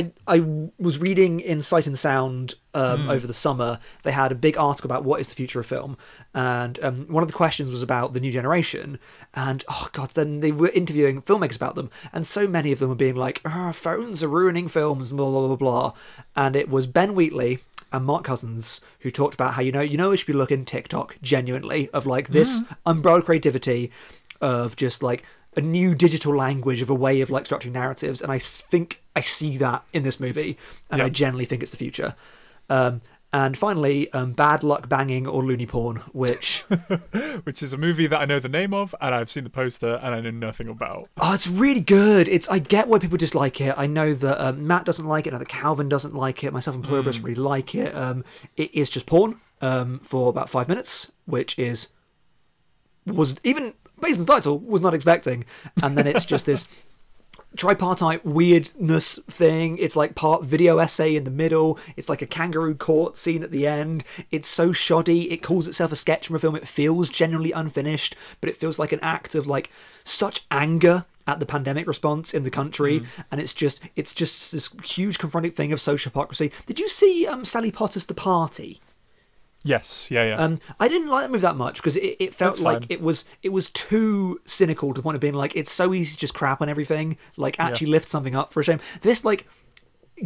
I, I was reading in Sight and Sound um, over the summer. They had a big article about what is the future of film, and um, one of the questions was about the new generation. And oh god, then they were interviewing filmmakers about them, and so many of them were being like, oh, "Phones are ruining films," blah blah blah blah. And it was Ben Wheatley and Mark Cousins who talked about how you know you know we should be looking TikTok genuinely of like this umbrella creativity of just like a new digital language of a way of like structuring narratives, and I think I see that in this movie, and I generally think it's the future. Um, and finally, um, Bad Luck Banging or Loony Porn, which Which is a movie that I know the name of, and I've seen the poster, and I know nothing about. oh, it's really good. It's I get why people dislike it. I know that um, Matt doesn't like it. I know that Calvin doesn't like it. Myself and Pluribus really like it. Um, it is just porn um, for about five minutes, which is was even based on the title was not expecting, and then it's just this tripartite weirdness thing. It's like part video essay in the middle. It's like a kangaroo court scene at the end. It's so shoddy. It calls itself a sketch from a film. It feels genuinely unfinished, but it feels like an act of like such anger at the pandemic response in the country and it's just it's just this huge confronting thing of social hypocrisy did you see um sally potter's the party Yes, yeah, yeah. um, I didn't like that movie that much because it, it felt That's like fine. it was it was too cynical to the point of being like it's so easy to just crap on everything. Like actually lift something up for a shame. This like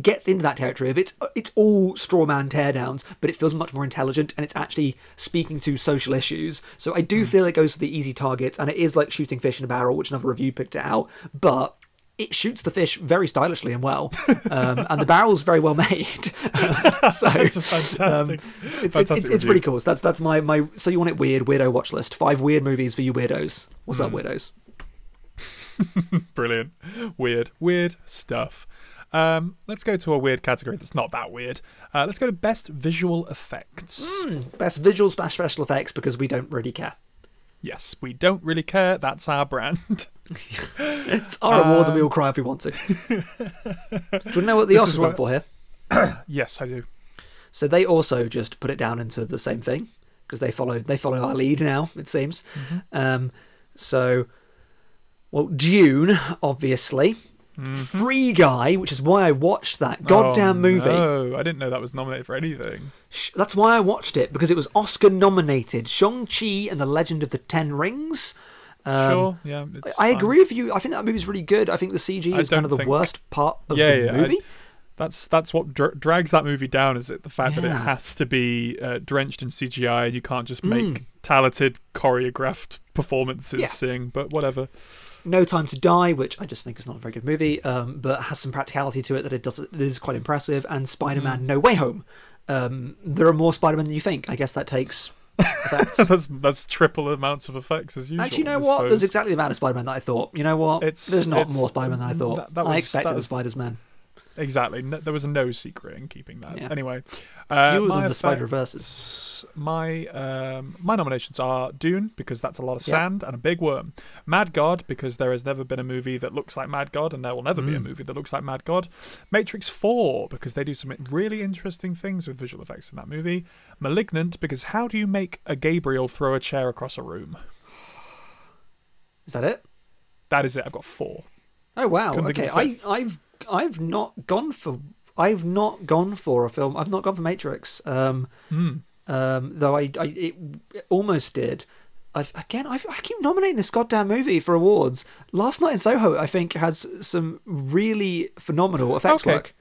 gets into that territory of it's it's all straw man teardowns, but it feels much more intelligent and it's actually speaking to social issues. So I do feel it goes for the easy targets and it is like shooting fish in a barrel, which another review picked it out, but. It shoots the fish very stylishly and well, um, and the barrel's very well made. so That's fantastic, it's, it's, fantastic it's, it's pretty cool. So that's that's my, my so you want it weird weirdo watch list. Five weird movies for you weirdos. What's Hmm. up, weirdos? Brilliant. Weird, weird stuff. Um, let's go to a weird category that's not that weird. Uh, let's go to best visual effects. Best visual special effects because we don't really care. Yes, we don't really care. That's our brand. It's our award and we all cry if we want to. Do you know what the Oscars went for here? yes, I do. So they also just put it down into the same thing because they follow they follow our lead now. It seems. Mm-hmm. Um, so, well, Dune, obviously. Free Guy, which is why I watched that goddamn Mm-hmm. Oh, movie. No, I didn't know that was nominated for anything. That's why I watched it because it was Oscar nominated. Shang Chi and the Legend of the Ten Rings. Um, sure, yeah. I fine. agree with you. I think that movie's really good. I think the CG I is kind of the think- worst part of Yeah, the yeah, I- That's that's what dra- drags that movie down. Is it the fact that it has to be uh, drenched in CGI and you can't just make Mm. talented choreographed performances Yeah. sing? But whatever. No Time to Die, which I just think is not a very good movie, um, but has some practicality to it that it does that is quite impressive. And Spider-Man: Mm. No Way Home. Um, there are more Spider-Man than you think. I guess that takes that's that's triple amounts of effects as usual. Actually, you know I what? There's exactly the amount of Spider-Man that I thought. You know what? It's- There's not more Spider-Man than I thought. that- that I expected was- Spider-Man. Exactly. No, there was no secret in keeping that. Yeah. Anyway, uh, Fewer than the Spider Verses. My um, my nominations are Dune because that's a lot of sand and a big worm. Mad God because there has never been a movie that looks like Mad God and there will never be a Mm. movie that looks like Mad God. Matrix Four because they do some really interesting things with visual effects in that movie. Malignant because how do you make a Gabriel throw a chair across a room? Is that it? That is it. I've got four. Oh wow. Couldn't Okay, I. I've I've not gone for I've not gone for a film. I've not gone for Matrix. Um, Hmm. um, though I, I it, it almost did. I've, again, I've, I keep nominating this goddamn movie for awards. Last Night in Soho, I think, has some really phenomenal effects Okay. work.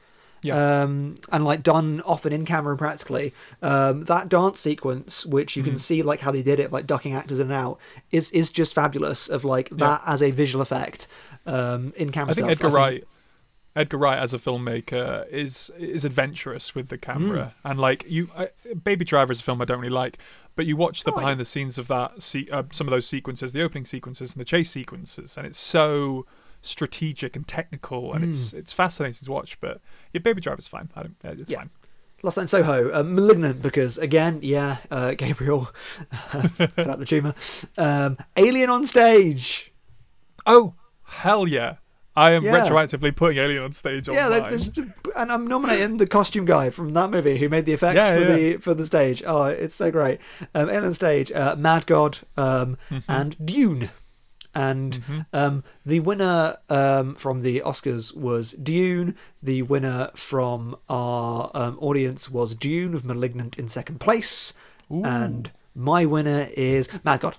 Yeah. Um, and like done often in camera and practically. Um, that dance sequence, which you Hmm. can see like how they did it, like ducking actors in and out, is is just fabulous. Of like that as a visual effect um, in camera. I think stuff. Edgar Wright, Edgar Wright as a filmmaker is is adventurous with the camera, Mm. and like you, I, Baby Driver is a film I don't really like, but you watch the Oh, behind the scenes of that, se- uh, some of those sequences, the opening sequences and the chase sequences, and it's so strategic and technical, and it's it's fascinating to watch. But yeah, Baby Driver's fine. I don't, it's Yeah. fine. Lost Night in Soho, uh, Malignant, because again, yeah, uh, Gabriel, cut out the tumour. Um, Alien on stage. Oh hell yeah! I am Yeah. retroactively putting Alien on stage Yeah, online. there's, and I'm nominating the costume guy from that movie who made the effects Yeah, for yeah. the for the stage. Oh, it's so great. Um, Alien on stage, uh, Mad God, um, Mm-hmm. and Dune. And um, the winner um, from the Oscars was Dune. The winner from our um, audience was Dune with Malignant in second place. And my winner is Mad God.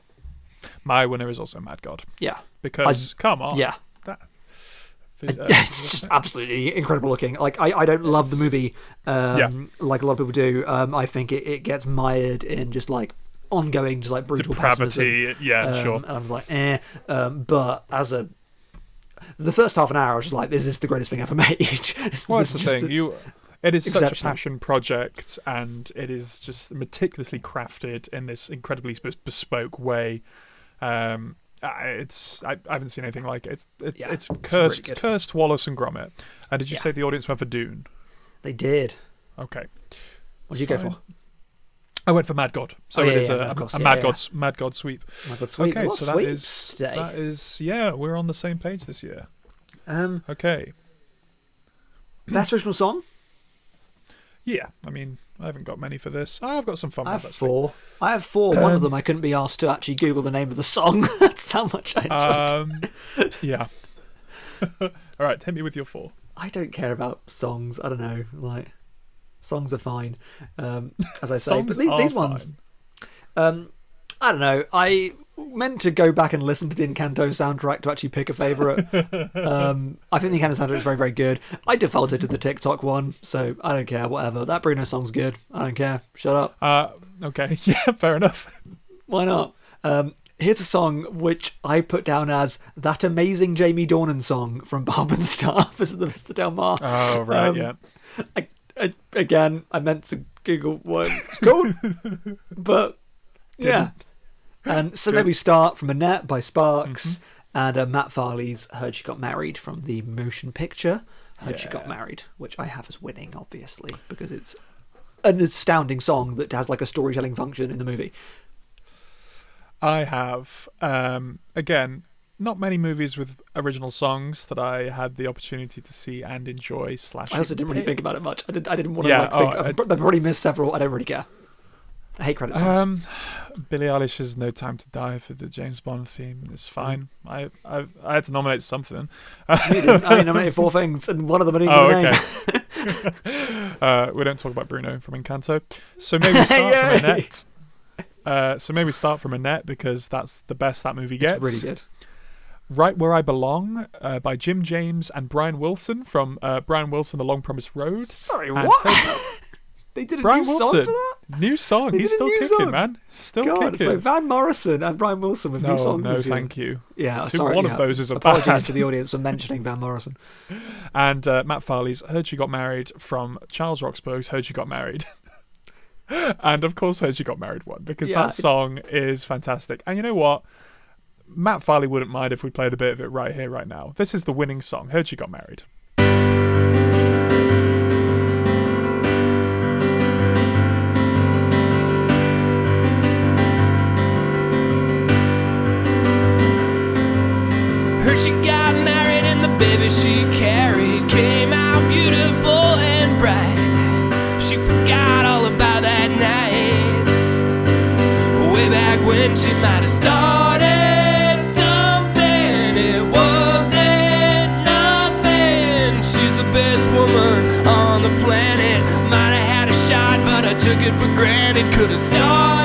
My winner is also Mad God Yeah. because come on, Yeah. That. uh, Yeah, it's just absolutely incredible looking. Like I, I don't love the movie, um, Yeah. like a lot of people do. Um, I think it, it gets mired in just like ongoing, just like brutal pessimism. depravity. Yeah, Um, sure. And I was like, eh. Um, but as a the first half an hour, I was just like, this is the greatest thing ever made. Well, that's the thing. a- You, it is such a passion project, and it is just meticulously crafted in this incredibly bespoke way. Um, I- it's I, I haven't seen anything like it. It's it, Yeah, it's really cursed good. cursed Wallace and Gromit. And did you Yeah. say the audience went for Dune? They did. Okay, What did you go for? I went for Mad God. So Oh, yeah, is yeah, a, a, course, a yeah, Mad. God's Mad God sweep. My God, sweet. Okay, what so that is that is yeah, we're on the same page this year. Um, Okay, best original song. yeah. I mean, I haven't got many for this. I've got some fun I ones have actually. four. I have four. One Um, of them I couldn't be asked to actually Google the name of the song. That's how much I enjoyed. Um, yeah. All right, hit me with your four. I don't care about songs. I don't know. Like songs are fine, um, as I say. But these, these ones, um, I don't know. I meant to go back and listen to the Encanto soundtrack to actually pick a favorite. um, I think the Encanto soundtrack is very, very good. I defaulted to the TikTok one, so I don't care. Whatever. That Bruno song's good. I don't care. Shut up. Uh, okay, yeah, fair enough. Why not? Um, here's a song which I put down as that amazing Jamie Dornan song from Barb and Star Visit the Vista Del Mar. Oh right, Um, yeah. I, I, again, I meant to Google what it's called, but yeah. And so Good. maybe start from Annette by Sparks Mm-hmm. and uh, Matt Farley's "Heard She Got Married" from the motion picture "Heard She Got Married," which I have as winning, obviously, because it's an astounding song that has like a storytelling function in the movie. I have um, again not many movies with original songs that I had the opportunity to see and enjoy. Slash, I also didn't really think about it much. I didn't. I didn't want to Yeah, like think. oh, I've, I- I've probably missed several. I don't really care. I hate credit songs. Um, Billie Eilish's "No Time to Die" for the James Bond theme is fine. I I, I had to nominate something. I nominated four things, and one of them I didn't Oh, even name. uh, we don't talk about Bruno from Encanto, so maybe start from. Annette. Uh, so May We Start from Annette because that's the best that movie gets. It's really good. Right Where I Belong uh, by Jim James and Brian Wilson from uh, Brian Wilson, The Long Promised Road. Sorry, what? Hope- they did a Brian new song Wilson. for that. New song. They He's still kicking, song. man. Still God, kicking. so Van Morrison and Brian Wilson with new songs no, thank you. Yeah, Two- sorry. one yeah. of those is a Apologies bad. to the audience for mentioning Van Morrison. And uh, Matt Farley's Heard You Got Married from Charles Roxburgh's Heard You Got Married. and of course, Heard You Got Married one because Yeah, that it's- song is fantastic. And you know what? Matt Farley wouldn't mind if we played a bit of it right here, right now. This is the winning song. Heard You Got Married. Baby she carried came out beautiful and bright. She forgot all about that night. Way back when she might have started something, it wasn't nothing. She's the best woman on the planet. Might have had a shot, but I took it for granted. Could have started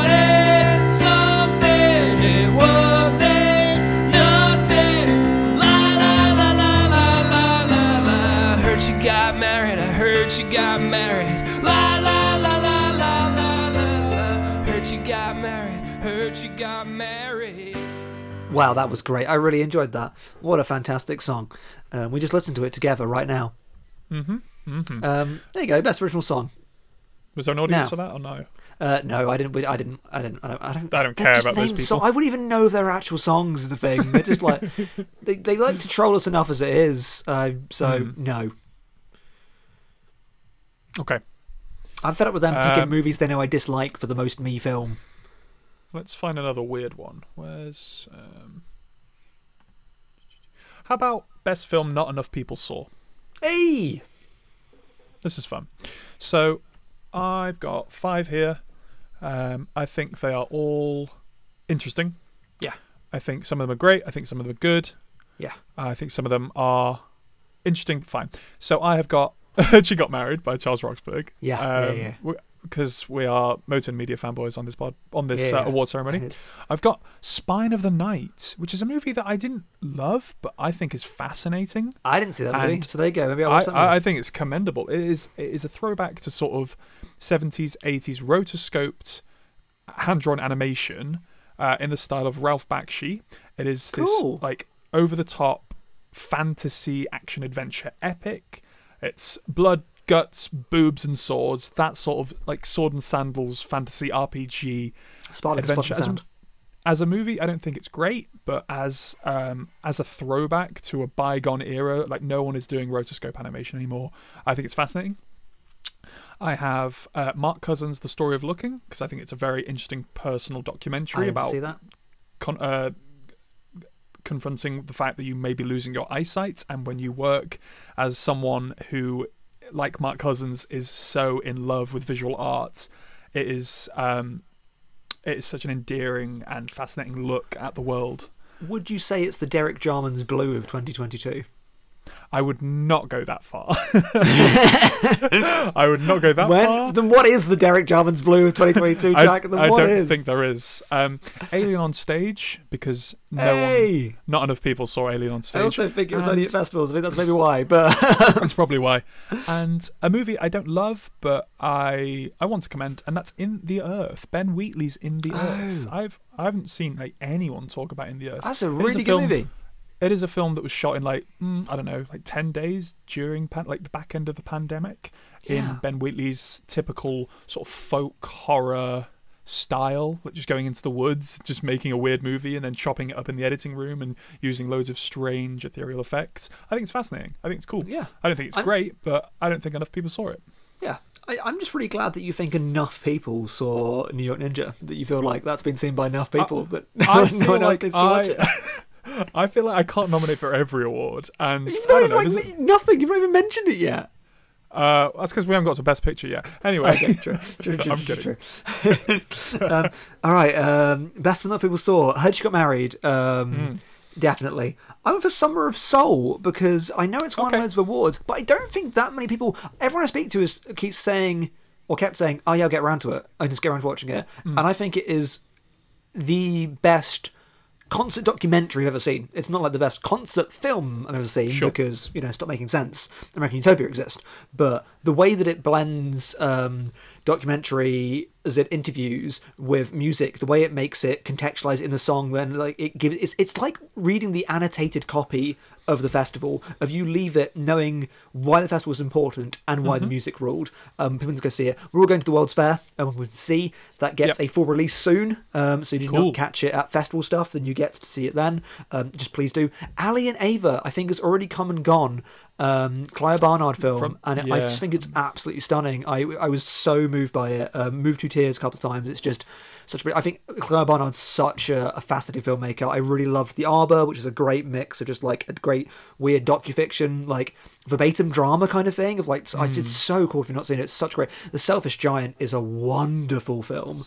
got married. Wow, that was great. I really enjoyed that. What a fantastic song. Um, we just listened to it together right now. Mm-hmm. Mm-hmm. Um, there you go, best original song. Was there an audience now- for that or no? Uh, no, I didn't. I didn't. I didn't. I don't. I don't, I don't care about those named so- people. I wouldn't even know if they're actual songs. is The thing they're just like they, they like to troll us enough as it is. Uh, so Hmm. no, Okay, I'm fed up with them picking Um, movies they know I dislike for the most me film. Let's find another weird one. Where's um... How about best film not enough people saw? Hey, This is fun. So I've got five here. Um, I think they are all interesting. Yeah. I think some of them are great. I think some of them are good. yeah, I think some of them are interesting. Fine. So I have got She Got Married by Charles Roxburgh. Yeah, yeah, yeah. Because we are Motern Media fanboys on this pod on this Yeah. uh, award ceremony. I've got Spine of the Night, which is a movie that I didn't love, but I think is fascinating. I didn't see that movie, And so there you go. Maybe I'll I, watch that. I, I think it's commendable. It is it is a throwback to sort of seventies, eighties rotoscoped hand drawn animation uh, in the style of Ralph Bakshi. It is Cool. this like over the top fantasy action adventure epic. It's blood, guts, boobs, and swords. That sort of like sword and sandals fantasy RPG adventure. As a, as a movie, I don't think it's great, but as um, as a throwback to a bygone era, like no one is doing rotoscope animation anymore. I think it's fascinating. I have uh, Mark Cousins' The Story of Looking because I think it's a very interesting personal documentary about see that. con- uh, confronting the fact that you may be losing your eyesight, and when you work as someone who, like Mark Cousins, is so in love with visual arts, it is um, it is such an endearing and fascinating look at the world. Would you say it's the Derek Jarman's Blue of 2022? I would not go that far. I would not go that when, far. then what is the Derek Jarman's Blue of 2022, I, Jack? I what don't is? think there is. Um, Alien on stage because no one, not enough people saw Alien on stage. I also think it was And- only at festivals. I think that's maybe why. But That's probably why. And a movie I don't love, but I I want to commend, and that's In the Earth. Ben Wheatley's In the Earth. Oh. I've I haven't seen like anyone talk about In the Earth. that's a really good film- movie. It is a film that was shot in like mm, I don't know, like ten days during pan- like the back end of the pandemic, Yeah. in Ben Wheatley's typical sort of folk horror style, like just going into the woods, just making a weird movie, and then chopping it up in the editing room and using loads of strange ethereal effects. I think it's fascinating. I think it's cool. Yeah. I don't think it's I'm- great, but I don't think enough people saw it. Yeah. I, I'm just really glad that you think enough people saw New York Ninja. That you feel like that's been seen by enough people that no, I one- feel no one else like needs to watch it. I feel like I can't nominate for every award, and You've I not don't even know. like, it- nothing. You've not even mentioned it yet. uh, that's because we haven't got to best picture yet. Anyway, Okay, true, true, true, I'm kidding. um, all right. Um, best one that people saw. Heard she got married. Um, Hmm. Definitely. I went for Summer of Soul because I know it's won Okay. loads of awards, but I don't think that many people. Everyone I speak to is keeps saying or kept saying, "Oh yeah, I'll get around to it. I just get around to watching it," Hmm. and I think it is the best concert documentary I've ever seen. It's not like the best concert film I've ever seen Sure. because you know stop making sense. American Utopia exists, but the way that it blends um, documentary as it interviews with music, the way it makes it contextualize in the song, then like it gives it's it's like reading the annotated copy of the festival. Of you leave it knowing why the festival was important and why the Mm-hmm. music ruled. Um, people can go see it. We're all going to the World's Fair, and we'll see that gets Yep. a full release soon. Um, so you did Cool. not catch it at festival stuff, then you get to see it then. Um, just please do. Ali and Ava, I think, has already come and gone. Um, Clio Barnard film, From- and I yeah. just think it's absolutely stunning. I I was so moved moved by it. Um, moved to tears a couple of times. It's just such. a I think Clio Barnard's such a, a fascinating filmmaker. I really loved The Arbor, which is a great mix of just like a great weird docufiction, like verbatim drama kind of thing. Of like, it's- it's so cool if you've not seen it. It's such great. The Selfish Giant is a wonderful film.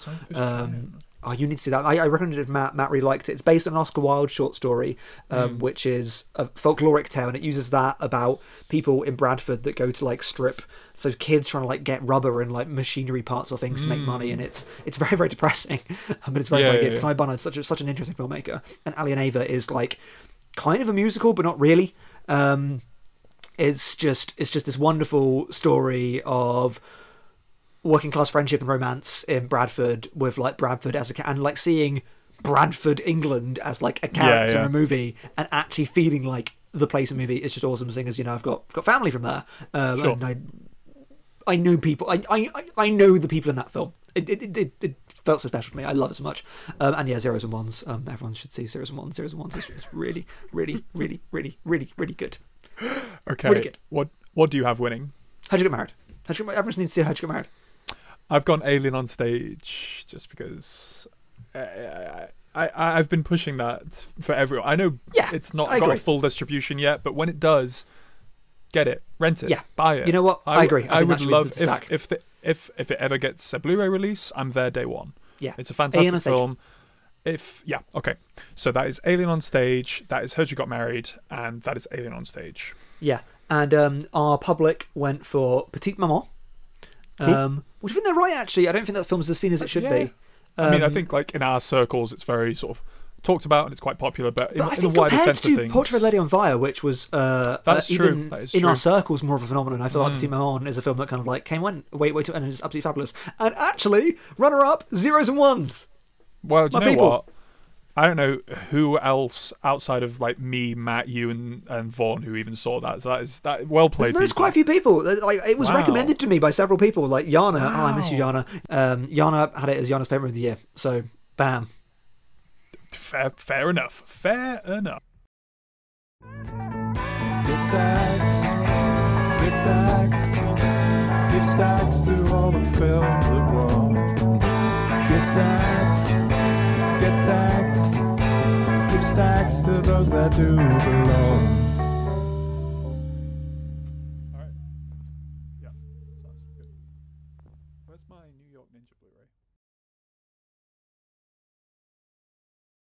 Oh, you need to see that. I, I recommended it Matt. Matt really liked it. It's based on an Oscar Wilde short story, um, which is a folkloric tale, and it uses that about people in Bradford that go to like strip. So kids trying to like get rubber and like machinery parts or things to make money, and it's it's very very depressing, but it's very Yeah, very yeah, good. yeah. Clio such a, such an interesting filmmaker, and Ali and Ava is like kind of a musical, but not really. Um, it's just it's just this wonderful story of working class friendship and romance in Bradford with like Bradford as a and like seeing Bradford England as like a character yeah. in a movie and actually feeling like the place in the movie is just awesome. Seeing as you know I've got got family from there, um, Sure. and I I know people. I I I- know the people in that film. It it, it, it, it felt so special to me. I love it so much. Um, and yeah, zeros and ones. Um, everyone should see zeros and ones. Zeros and ones is, is really, really, really, really, really, really good. Okay. Really good. What What do you have winning? How'd you get married? How'd you get married? Everyone needs to see how'd you get married. I've gone Alien on stage just because I, I I've been pushing that for everyone. I know Yeah, it's not I got agree. a full distribution yet, but when it does, get it, rent it, Yeah. buy it. You know what? I w- agree. I I, would love if if the, if if it ever gets a Blu-ray release, I'm there day one. Yeah. It's a fantastic film. If yeah, okay. So that is Alien on stage. That is Heard You Got Married, and that is Alien on stage. Yeah, and um, our public went for Petite Maman, Cool. um, which I think they're right. Actually, I don't think that film's as seen as it should Yeah. be. I mean, I Um, think like in our circles, it's very sort of talked about and it's quite popular, but in, But in think the wider sense to of things, Portrait of a Lady on Fire, which was uh, That's uh, true. That is in our circles more of a phenomenon. I feel like Mm. Petite Maman is a film that kind of like came when wait wait till and is absolutely fabulous. And actually, runner up zeros and ones. Well, do you My know people. what? I don't know who else outside of like me, Matt, you, and, and Vaughn who even saw that. So that is that well There's, played. there's people. quite a few people. Like it was Wow. recommended to me by several people. Like Yana, oh I miss you, Yana. Um, Yana had it as Yana's favorite of the year. So bam. Fair, fair enough. Fair enough. Get stacks, get stacks, give stacks to all the films that won. Get stacks, get stacks, give stacks to those that do belong.